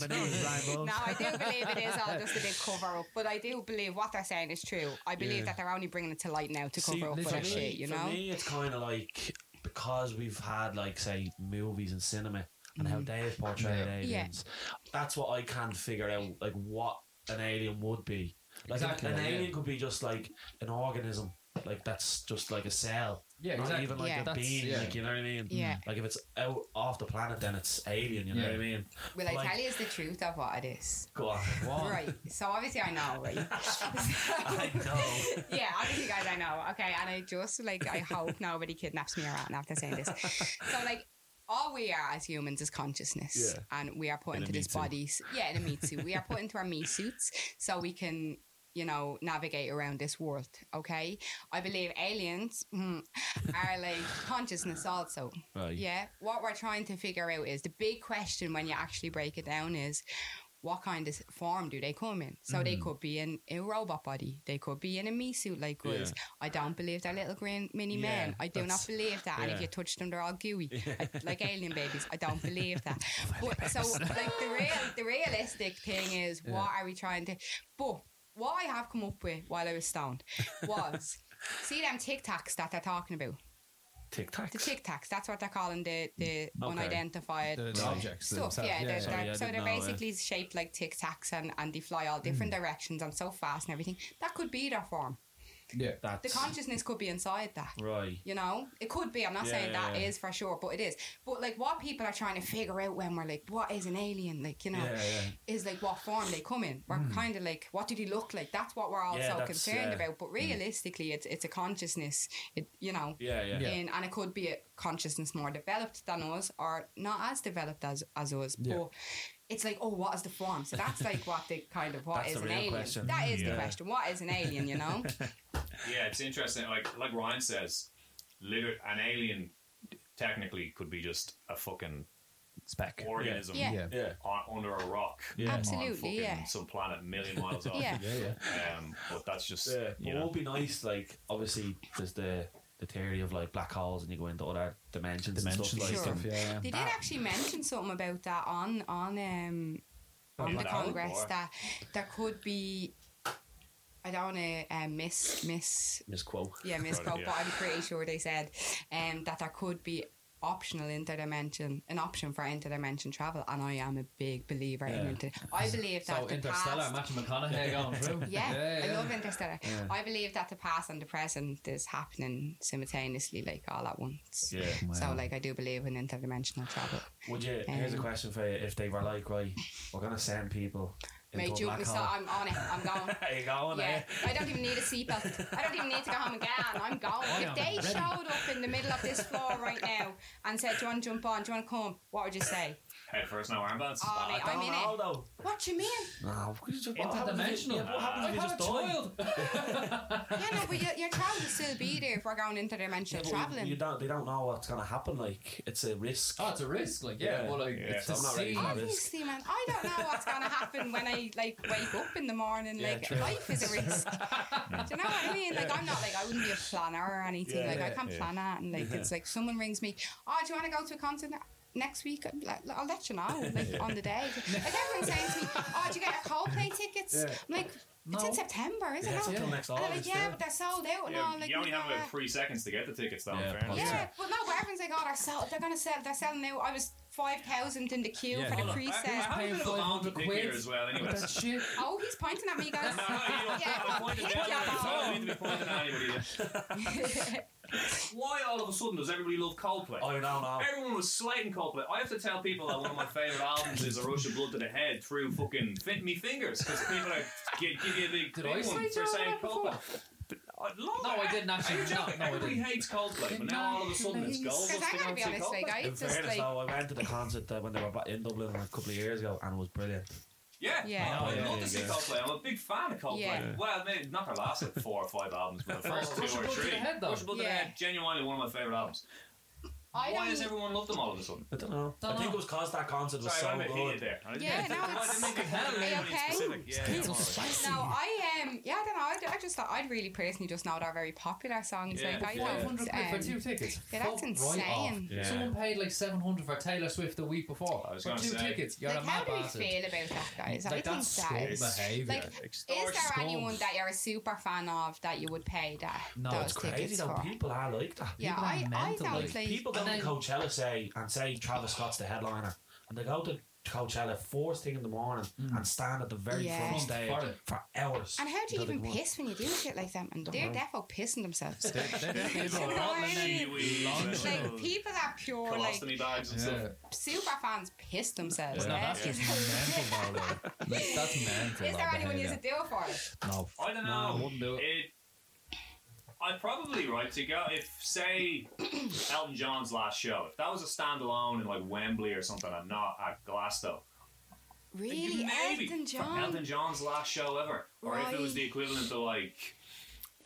My name is no, I do believe it is all just a big cover up, but I do believe what they're saying is true. I believe Yeah. that they're only bringing it to light now to See, cover up for other me- shit, you know for me, it's kind of like because we've had like say movies and cinema and how mm. they've portrayed Yeah. Yeah. aliens. That's what I can't figure out. Like what an alien would be. Like Exactly, an yeah. alien could be just like an organism. Like that's just like a cell. Yeah, Not exactly. even like Yeah. a That's- being. yeah. Like you know what I mean? Yeah. Mm. Like if it's out off the planet, then it's alien. You know what I mean? Will I Like- tell you the truth of what it is? Go on. What? Right. So obviously I know, right? I know. yeah, obviously guys I know. Okay, and I just like I hope nobody kidnaps me around after saying this. So like all we are as humans is consciousness, Yeah. and we are put In into this bodies. Yeah, in a meat suit. We are put into our meat suits so we can, you know, navigate around this world. Okay, I believe aliens hmm, are like consciousness also. Right. Yeah, what we're trying to figure out is the big question when you actually break it down is what kind of form do they come in? So Mm. they could be in a robot body, they could be in a me suit like us. Yeah. I don't believe they're little green mini Yeah, men. I do not believe that. And if you touch them, they're all gooey, I- like alien babies. I don't believe that. but so, like the real, the realistic thing is, what are we trying to? But what I have come up with while I was stoned was. See them tic tacs that they're talking about. Tic Tacs. The Tic Tacs, that's what they're calling the, the Okay. unidentified The, the objects stuff. themselves. Yeah, they're, Sorry, they're- so they're yeah. basically shaped like Tic Tacs and, and they fly all different Mm. directions and so fast and everything. That could be their form. Yeah. That's The consciousness could be inside that. right. You know, it could be. I'm not Yeah, saying that is yeah. for sure, but it is. But like, what people are trying to figure out when we're like, what is an alien? Like, you know, Yeah, yeah. is like what form they come in. We're kind of like, what did he look like? That's what we're all Yeah, so concerned uh, about. But realistically, it's it's a consciousness. It you know, Yeah, yeah. Yeah. in, and it could be a consciousness more developed than us or not as developed as, as us. Yeah. But it's like, oh, what is the form? So that's like what the kind of what That's is the an alien? question. That is the question. What is an alien? You know? Yeah, it's interesting. Like like Ryan says, liter- an alien technically could be just a fucking Speck. organism Yeah. Yeah. Yeah. on, under a rock. Yeah. Absolutely, fucking yeah. Some planet a million miles off. Yeah. Yeah, yeah. Um, but that's just Yeah, you it would be nice. Like, obviously, there's the the theory of like black holes, and you go into other dimensions, Dimensions and stuff like Sure. that. yeah, yeah. They did That- actually mention something about that on on um on the Congress or- that there could be. I don't want to uh, miss miss Misquote. yeah misquote, yeah. but I'm pretty sure they said um that there could be optional interdimension an option for interdimension travel, and I am a big believer in Yeah. inter. I believe that So the Interstellar, past. Matthew McConaughey going through. Yeah, I love Interstellar. Yeah. I believe that the past and the present is happening simultaneously, like all at once. Yeah. So, like, I do believe in interdimensional travel. Would you? here's a Um, question for you: If they were like, right, we're gonna send people into Mate, a you black me so I'm on it. I'm going. Are you going? Yeah, eh? I don't even need a seatbelt. I don't even need to go home again. I'm going. If they ready. showed up in the middle of this floor right now and said, "Do you want to jump on? Do you want to come?" What would you say? Head first, no armbands. Oh, I mate, don't I'm in know it. though. What you mean? No, because you- what happens if you- Interdimensional. Yeah, what happens I if you have just die? child. Yeah, no, but your, your child will still be there if we're going interdimensional Yeah, but traveling. You don't. They don't know what's gonna happen. Like it's a risk. Oh, it's a risk. Like, yeah, Yeah. well, like, Yeah. it's to I'm not ready see. for that. Obviously, man, I don't know what's going to happen when I like wake up in the morning. Yeah, like true. life is a risk. Do you know what I mean? Like I'm not like I wouldn't be a planner or anything. Yeah, like I yeah, can't yeah. plan that. And like it's like someone rings me. Oh, do you want to go to a concert? Next week, I'll let- I'll let you know. Like on the day, like everyone's saying to me, "Oh, do you get your Coldplay tickets?" Yeah. I'm like, "It's in September, isn't Yeah, it?" until next And they're like, August. "Yeah, but they're sold out and Yeah, all." Like, you only have about three seconds to get the tickets, though. Yeah, in fairness. yeah, but no, but everyone's like, oh, they're sold. They're gonna sell. They're selling out. I was five thousand in the queue Yeah. for the Hold on. I, I pre-sale. paying bit of a bone to 500 quid. as well. Anyway. That shit. Oh, he's pointing at me, guys. No, no, you don't. Yeah. I'm pointing Pick down. I don't need to be pointing at anybody. Why all of a sudden does everybody love Coldplay? I don't know. Everyone was slating Coldplay. I have to tell people that one of my favourite albums is A Rush of Blood to the Head through fucking Fit Me Fingers because people are give, give you a big Did big I one say for saying that? Coldplay. But, uh, No, I didn't actually. Are you No, joking? no, I Everybody didn't. hates Coldplay, but now all of a sudden it's gold. Because I gotta be honest, like I In just fairness, like though, I went to the concert uh, when they were in Dublin a couple of years ago and it was brilliant. Yeah, Yeah. Oh, I yeah, love to see yeah. Coldplay. I'm a big fan of Coldplay. Yeah. Well, maybe not their last like, four or five albums, but the oh, first two of or Blood to three. the Head, though. Rush of Blood to the Yeah. Head, genuinely one of my favourite albums. I Why does don't. everyone love them all of a sudden? I don't know. Don't I think know. it was because that concert was Sorry, I'm so heated good. there. I Yeah, didn't- no, I it's- didn't mean to Are you tell okay? specific. Yeah, It's alright. No, I um yeah, I don't know. I, I just thought I'd really personally just know they're very popular songs. Yeah. like I Yeah. thought, 500 quid for um, two tickets. yeah, that's Fuck insane. Right off. Yeah. Someone paid like 700 for Taylor Swift the week before. I was for gonna two say. tickets. You're like a how mad do we bastard. feel about that, guys? I Like, think that's that scum is. behaviour. Like, is Extortion. there anyone that you're a super fan of that you would pay that No, those It's crazy tickets though. for? People are like that. Yeah, People are I, I mental, don't like, like. People go And to then- Coachella say and say Travis Scott's the headliner, and they go to Coachella first thing in the morning mm. and stand at the very Yeah. front Front stage for for hours. and how do you even piss when you do shit like that? And they're know. defo pissing themselves. Launch and, like people that pure like bags and Yeah. stuff. super fans piss themselves. No, yeah? that's just mental, like. Like, that's mental. Is there anyone you behaviour. should do it for? No. I don't No, know. I wouldn't do it. I'd probably right to go if say Elton John's last show. If that was a standalone in like Wembley or something, and not at Glasto. Really, maybe Elton John? Elton John's last show ever, or if it was the equivalent of like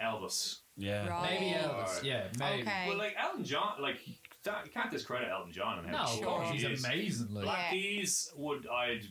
Elvis. Yeah. Right. Maybe. Elvis. Yeah, maybe. Okay. Well, like Elton John, like that, you can't discredit Elton John and how No, of Sure. course, he's he amazing. Like, Black Yeah. Keys would I'd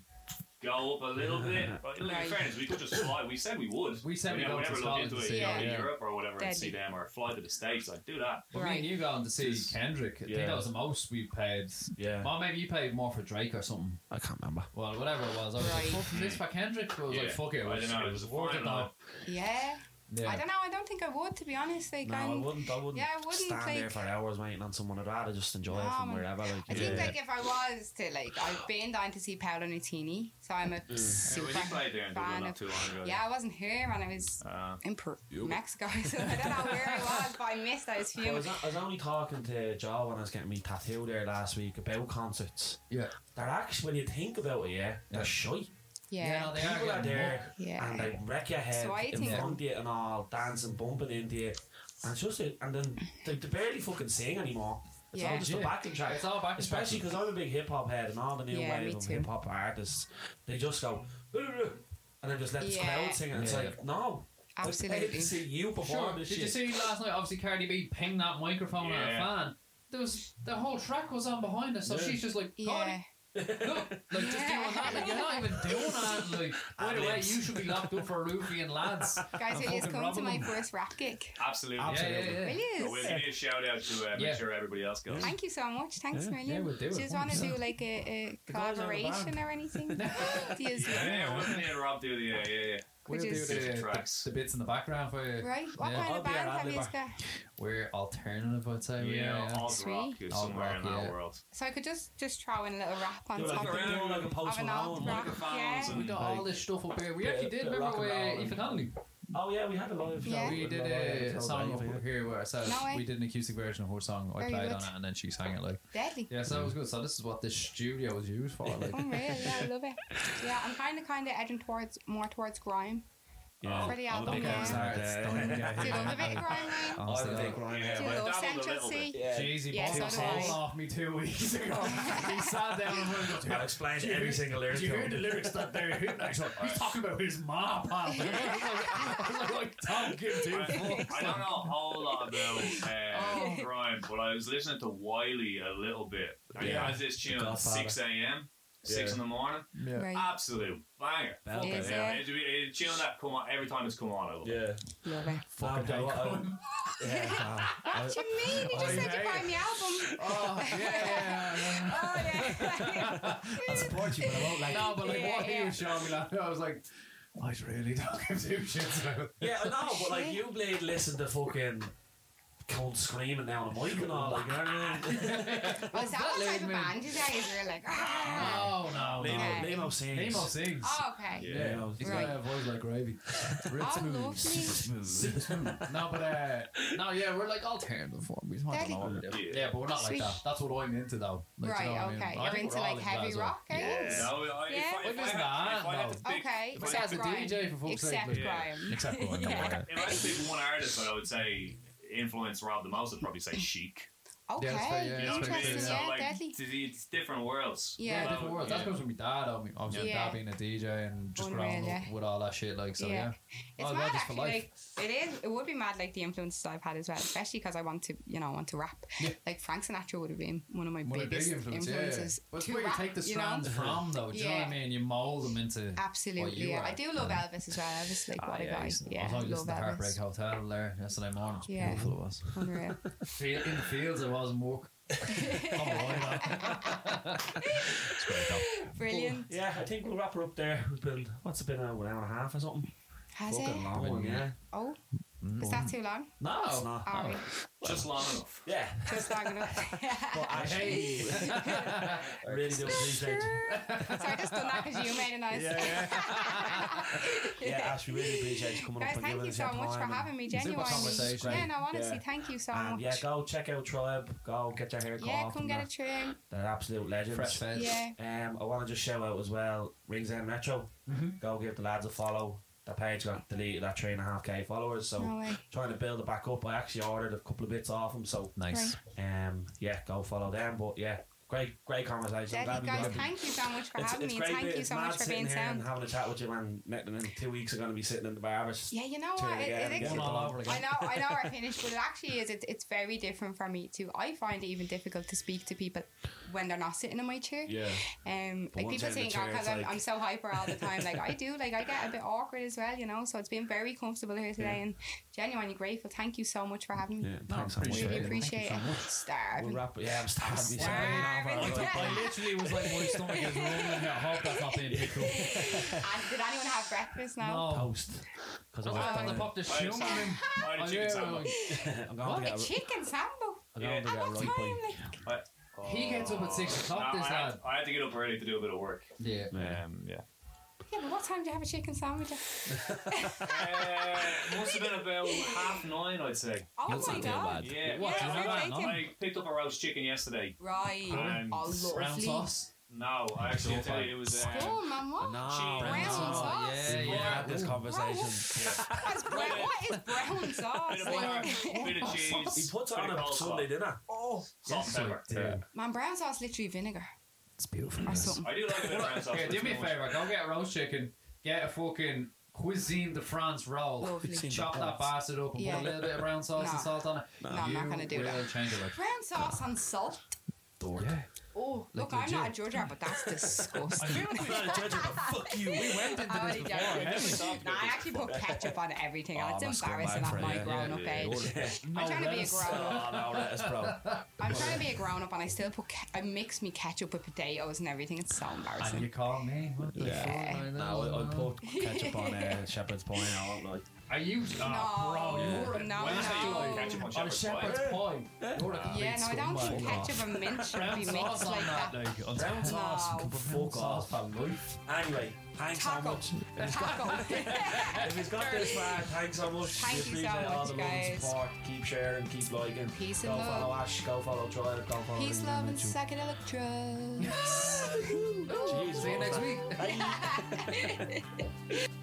go up a little bit. But in Right. fairness, we could just fly. We said we would. We said we we'd never, go to never looked into to it. see You in yeah. Europe or whatever and see them, or fly to the states. I'd do that. But me and you going to see Kendrick. I think that was the most we paid. Yeah. Well, maybe you paid more for Drake or something. I can't remember. Well, whatever it was. I was Right. like, fuck this for Kendrick. I was Yeah. like, fuck it. It I was, don't know, it it was was worth it though. Yeah. Yeah. I don't know. I don't think I would, to be honest. Like, No, I I'm, wouldn't. I wouldn't, Yeah, I wouldn't, stand there for hours waiting on someone. I'd rather just enjoy No, it from wherever. Like, I yeah. think like if I was to like, I've been down to see Paolo Nutini, so I'm a Yeah, super when you there in fan not of. too long ago. Yeah, I wasn't here when I was Uh, in Per- Mexico, so I don't know where I was, but I missed those I was, I was only talking to Joe when I was getting me tattoo there last week about concerts. Yeah. They're actually, when you think about it, yeah, they're Yeah. shy. Yeah, no, Yeah, they People are getting there Yeah. and they wreck your head So I in think- front of you and all, dancing, bumping into you. And it's just, and then they, they barely fucking sing anymore. It's all Yeah. just a backing track. It's all backing Especially because I'm a big hip hop head and all the new Yeah, wave of hip hop artists, they just go, and then just let the Yeah. crowd sing. And it's Yeah. like, no. I paid Absolutely. to see you perform Sure. this Did shit. you see last night? Obviously, Cardi B pinged that microphone at a fan. There was the whole track was on behind us, so Yeah. she's just like, Cardi, Yeah. Look, like just Yeah. doing that. Like you're not even doing that. Like by the way, you should be locked up for roofie and lads. Guys, I'm will you come to my first rap gig? absolutely. Absolutely. Yeah, yeah, Will yeah. you? But we'll give you a shout out to uh, make Yeah. sure everybody else goes. Thank you so much. Thanks, Yeah. million. Yeah, we'll do Do it, you just want to do like a, a The guys have a collaboration or anything? Yeah, yeah, we'll me and Rob do the yeah, yeah, yeah. We'll do is- the, the, the bits in the background for you. Right. What Yeah. kind I'll of band an have you got? We're alternative, I'd say. we Yeah, are, yeah. alt rock is Alt somewhere rock, in that yeah. world. So I could just just throw in a little rap on Do like, top do of around. it. like a post Of an alt rock. Yeah. We got all this stuff up here. We Bit- actually did. Remember rock and roll with and- Ethan Connolly? Oh yeah, we had a live show. Yeah. We did Love a song live, up yeah. here where ourselves. No we did an acoustic version of her song. I Very played good. on it and then she sang it like. Deadly. Yeah, so it was good. So this is what this studio was used for. Like, oh, Unreal, yeah, I love it. Yeah, I'm kind of, kind of edging towards more towards grime. Yeah. For the I'm a album, big yeah. fan of that. Don't get Do you love a bit of him. grime, Ryan? I'm Honestly, a big though. Ryan Yeah, head. Do you but love dabbled a Central little C? bit. Yeah. Jeez, he Yeah, bought so a do I. phone off me two weeks ago. he sat down and went, I'll explain every single lyric. Did you to hear him. the lyrics that they're hitting? Actually, he's talking about his mom, pal. I was like, I was like, don't give two I, fucks. I don't know a whole lot about uh, grime, but I was listening to Wiley a little bit. And he Yeah. has this tune The at Godfather. 6 a.m., 6 in the morning. Yeah. Right. Absolute banger. Belter, Fucking Is hell. it? It's a, it's a tune that come on every time it's come on. I love it. Yeah. Love it. Fucking hell. hell. Yeah. What do you mean? You just I said you buy me album. Oh, yeah, yeah, yeah. Oh, yeah. I support you, but I won't like No, but like Yeah, what he yeah. was showing me, like, I was like, I really don't give two shits about. Yeah, I know, but like you Blade listen to fucking going screaming down the mic and all. Like, you know I mean? Oh, is that what type of Lame. band you say? Is you're like. Oh no, Limo, Okay. Limo sings. Nemo sings. Oh, okay. Yeah. Yeah, Limo. he's Right. got a voice like gravy. Real Oh, smooth. lovely. Smooth. no, but uh, no, yeah, we're like alternative form. We don't Daddy. know what we do. Yeah. Yeah, but we're not Sweet. like that. That's what I'm into though. Like, Right, you know what I mean? okay. I You're think into like heavy rock, are you? Yeah. No, I, Yeah. if, I, if, I listen to had, that, if I had to though. pick, Okay. if I except had to Besides Grime. DJ for fuck's Except sake. Yeah. Grime. Except for if I had to pick one artist that I would say influenced Rob the most, I'd probably say Chic. Okay. Yeah, that's fair, yeah, You know what I mean? Interesting. So, Yeah, like, deadly. it's- it's different worlds. Yeah. Yeah, different worlds. That yeah. comes from my dad. I mean, obviously, Yeah. dad being a DJ and just Unreal, growing up yeah. with all that shit. Like, so Yeah. yeah. It's Oh, mad God, for actually. life. Like it is. It would be mad like the influences I've had as well, especially because I want to, you know, I want to rap. Yeah. Like Frank Sinatra would have been one of my One of big biggest influences. influences. Yeah. But it's to where you take the you know? strands from, though. Do you know what I Yeah. mean? You mold them into. Absolutely. you Yeah. are. I do love Elvis as well. Elvis, like Ah, what a yeah, guy. Yeah, I was only love listening to Heartbreak Hotel there yesterday morning. It's Yeah. beautiful it was. Unreal. In the fields, it wasn't work. I'm right, Brilliant. Yeah, I think we'll wrap her up there. We've been, what's it been, an hour and a half or something? Has Fucking it? long one, yeah. Oh, is that too long? No, it's not. All right. Just long enough. Yeah. Just long enough. But actually, I really do appreciate you. Sorry, I just done that because you made a nice. Yeah, yeah. Ash, we really appreciate you coming Guys, up and thank you so much for having me. Super Genuinely. conversation. Yeah, no, honestly, Yeah. thank you so And much. yeah, go check out Tribe. Go get your hair cut. Yeah, come get a trim. They're absolute legends. Fresh fed. Yeah. Um, I want to just shout out as well Ringsend Metro. Mhm. Go give the lads a follow. Their page got deleted at three and a half k followers, so No trying to build it back up. I actually ordered a couple of bits off them, so Nice. um, yeah, go follow them. But yeah, great, great conversation. I'm glad Daddy, guys, thank you so much for it's, having it's me. great. Thank you so mad much for being here and having a chat with you, man. And in two weeks, are going to be sitting in the barbers. Yeah, you know what? it It, it, it's- all over again. I know, I know we're finished, but it actually is. It's, it's very different for me too. I find it even difficult to speak to people when they're not sitting in my chair. Yeah. Um, But like people you're in think, chair, because it's I'm, like- I'm so hyper all the time. Like I do, like I get a bit awkward as well, you know. So it's been very comfortable here today, Yeah. and genuinely grateful. Thank you so much for having me. Yeah, No, thanks so much. appreciate Really it. appreciate Thank you it. so Starving. We'll wrap it. Yeah, I'm starving. Starving. I literally was like, my stomach is rumbling. I hope that's not being picked up. And did anyone have breakfast now? No. Toast. Because I was going to pop the I shum had on him. I had a Oh, chicken yeah, sandwich. What? to A chicken sambo. I'm going to get a right time? boy. Like, I- He gets up at six o'clock, No, this I had, lad. I had to get up early to do a bit of work. Yeah. Um, yeah. Yeah, but what time do you have a chicken sandwich? uh, must have been about half nine, I'd say. Oh That's my not too god. bad. Yeah, What, Yeah, you fair have play that, no? I picked up a roast chicken yesterday. Right. And oh, Brown sauce. No, I actually I'll tell you it was. Uh, Oh, man, what? No, Cheese. Brown sauce. Yeah, we yeah. had this Ooh. conversation. What's brown, what is brown sauce? bit of butter, bit of cheese. He puts bit on a Sunday dinner. Oh, Salt and pepper. Yeah. man, brown sauce literally vinegar It's beautiful. or something. I do like a bit of brown sauce. Here, do me a favour. Go get a roast chicken. Get a fucking cuisine de France roll. Lovely. Chop that France. bastard up and Yeah. put a little bit of brown sauce No. and salt on it. No, I'm not You gonna do will that. change it. Like, Brown sauce and salt. yeah. Oh, Like look, I'm not a legit. judger, but that's disgusting. I'm not a judge, but fuck you. We went into I'm this before. joking. haven't Nah, I actually put ketchup on everything, Oh, it's I'm a scumbag embarrassing at my yeah. grown up Yeah, age. we? I'm trying to be a grown up. Oh, no, lettuce, bro. I'm trying to be a grown up, and I still put ke- I mix me ketchup with potatoes and everything. It's so embarrassing. And you call me? What the Yeah. fuck? I No. I, I put ketchup on uh, shepherd's pie. I won't like. Are ah, you? No, Oh, bro, you're a- no, you no. like ketchup on On a shepherd's shepherd's pie. pie. You're a complete Yeah, no, I don't think scumbag. ketchup and mint should Brown be sauce mixed on like that, that. like, on Brown top. sauce No. can put fuck sauce off. for. Anyway, thanks so Taco. much. If he's got, Taco. if he's got this far, thanks so much. Thank we you so appreciate all much, the love and guys. support. Keep sharing, keep liking. Peace go and love. Go follow Ash, go follow Troy, go follow Peace, love, and psychedelic drugs. See you next week. Bye.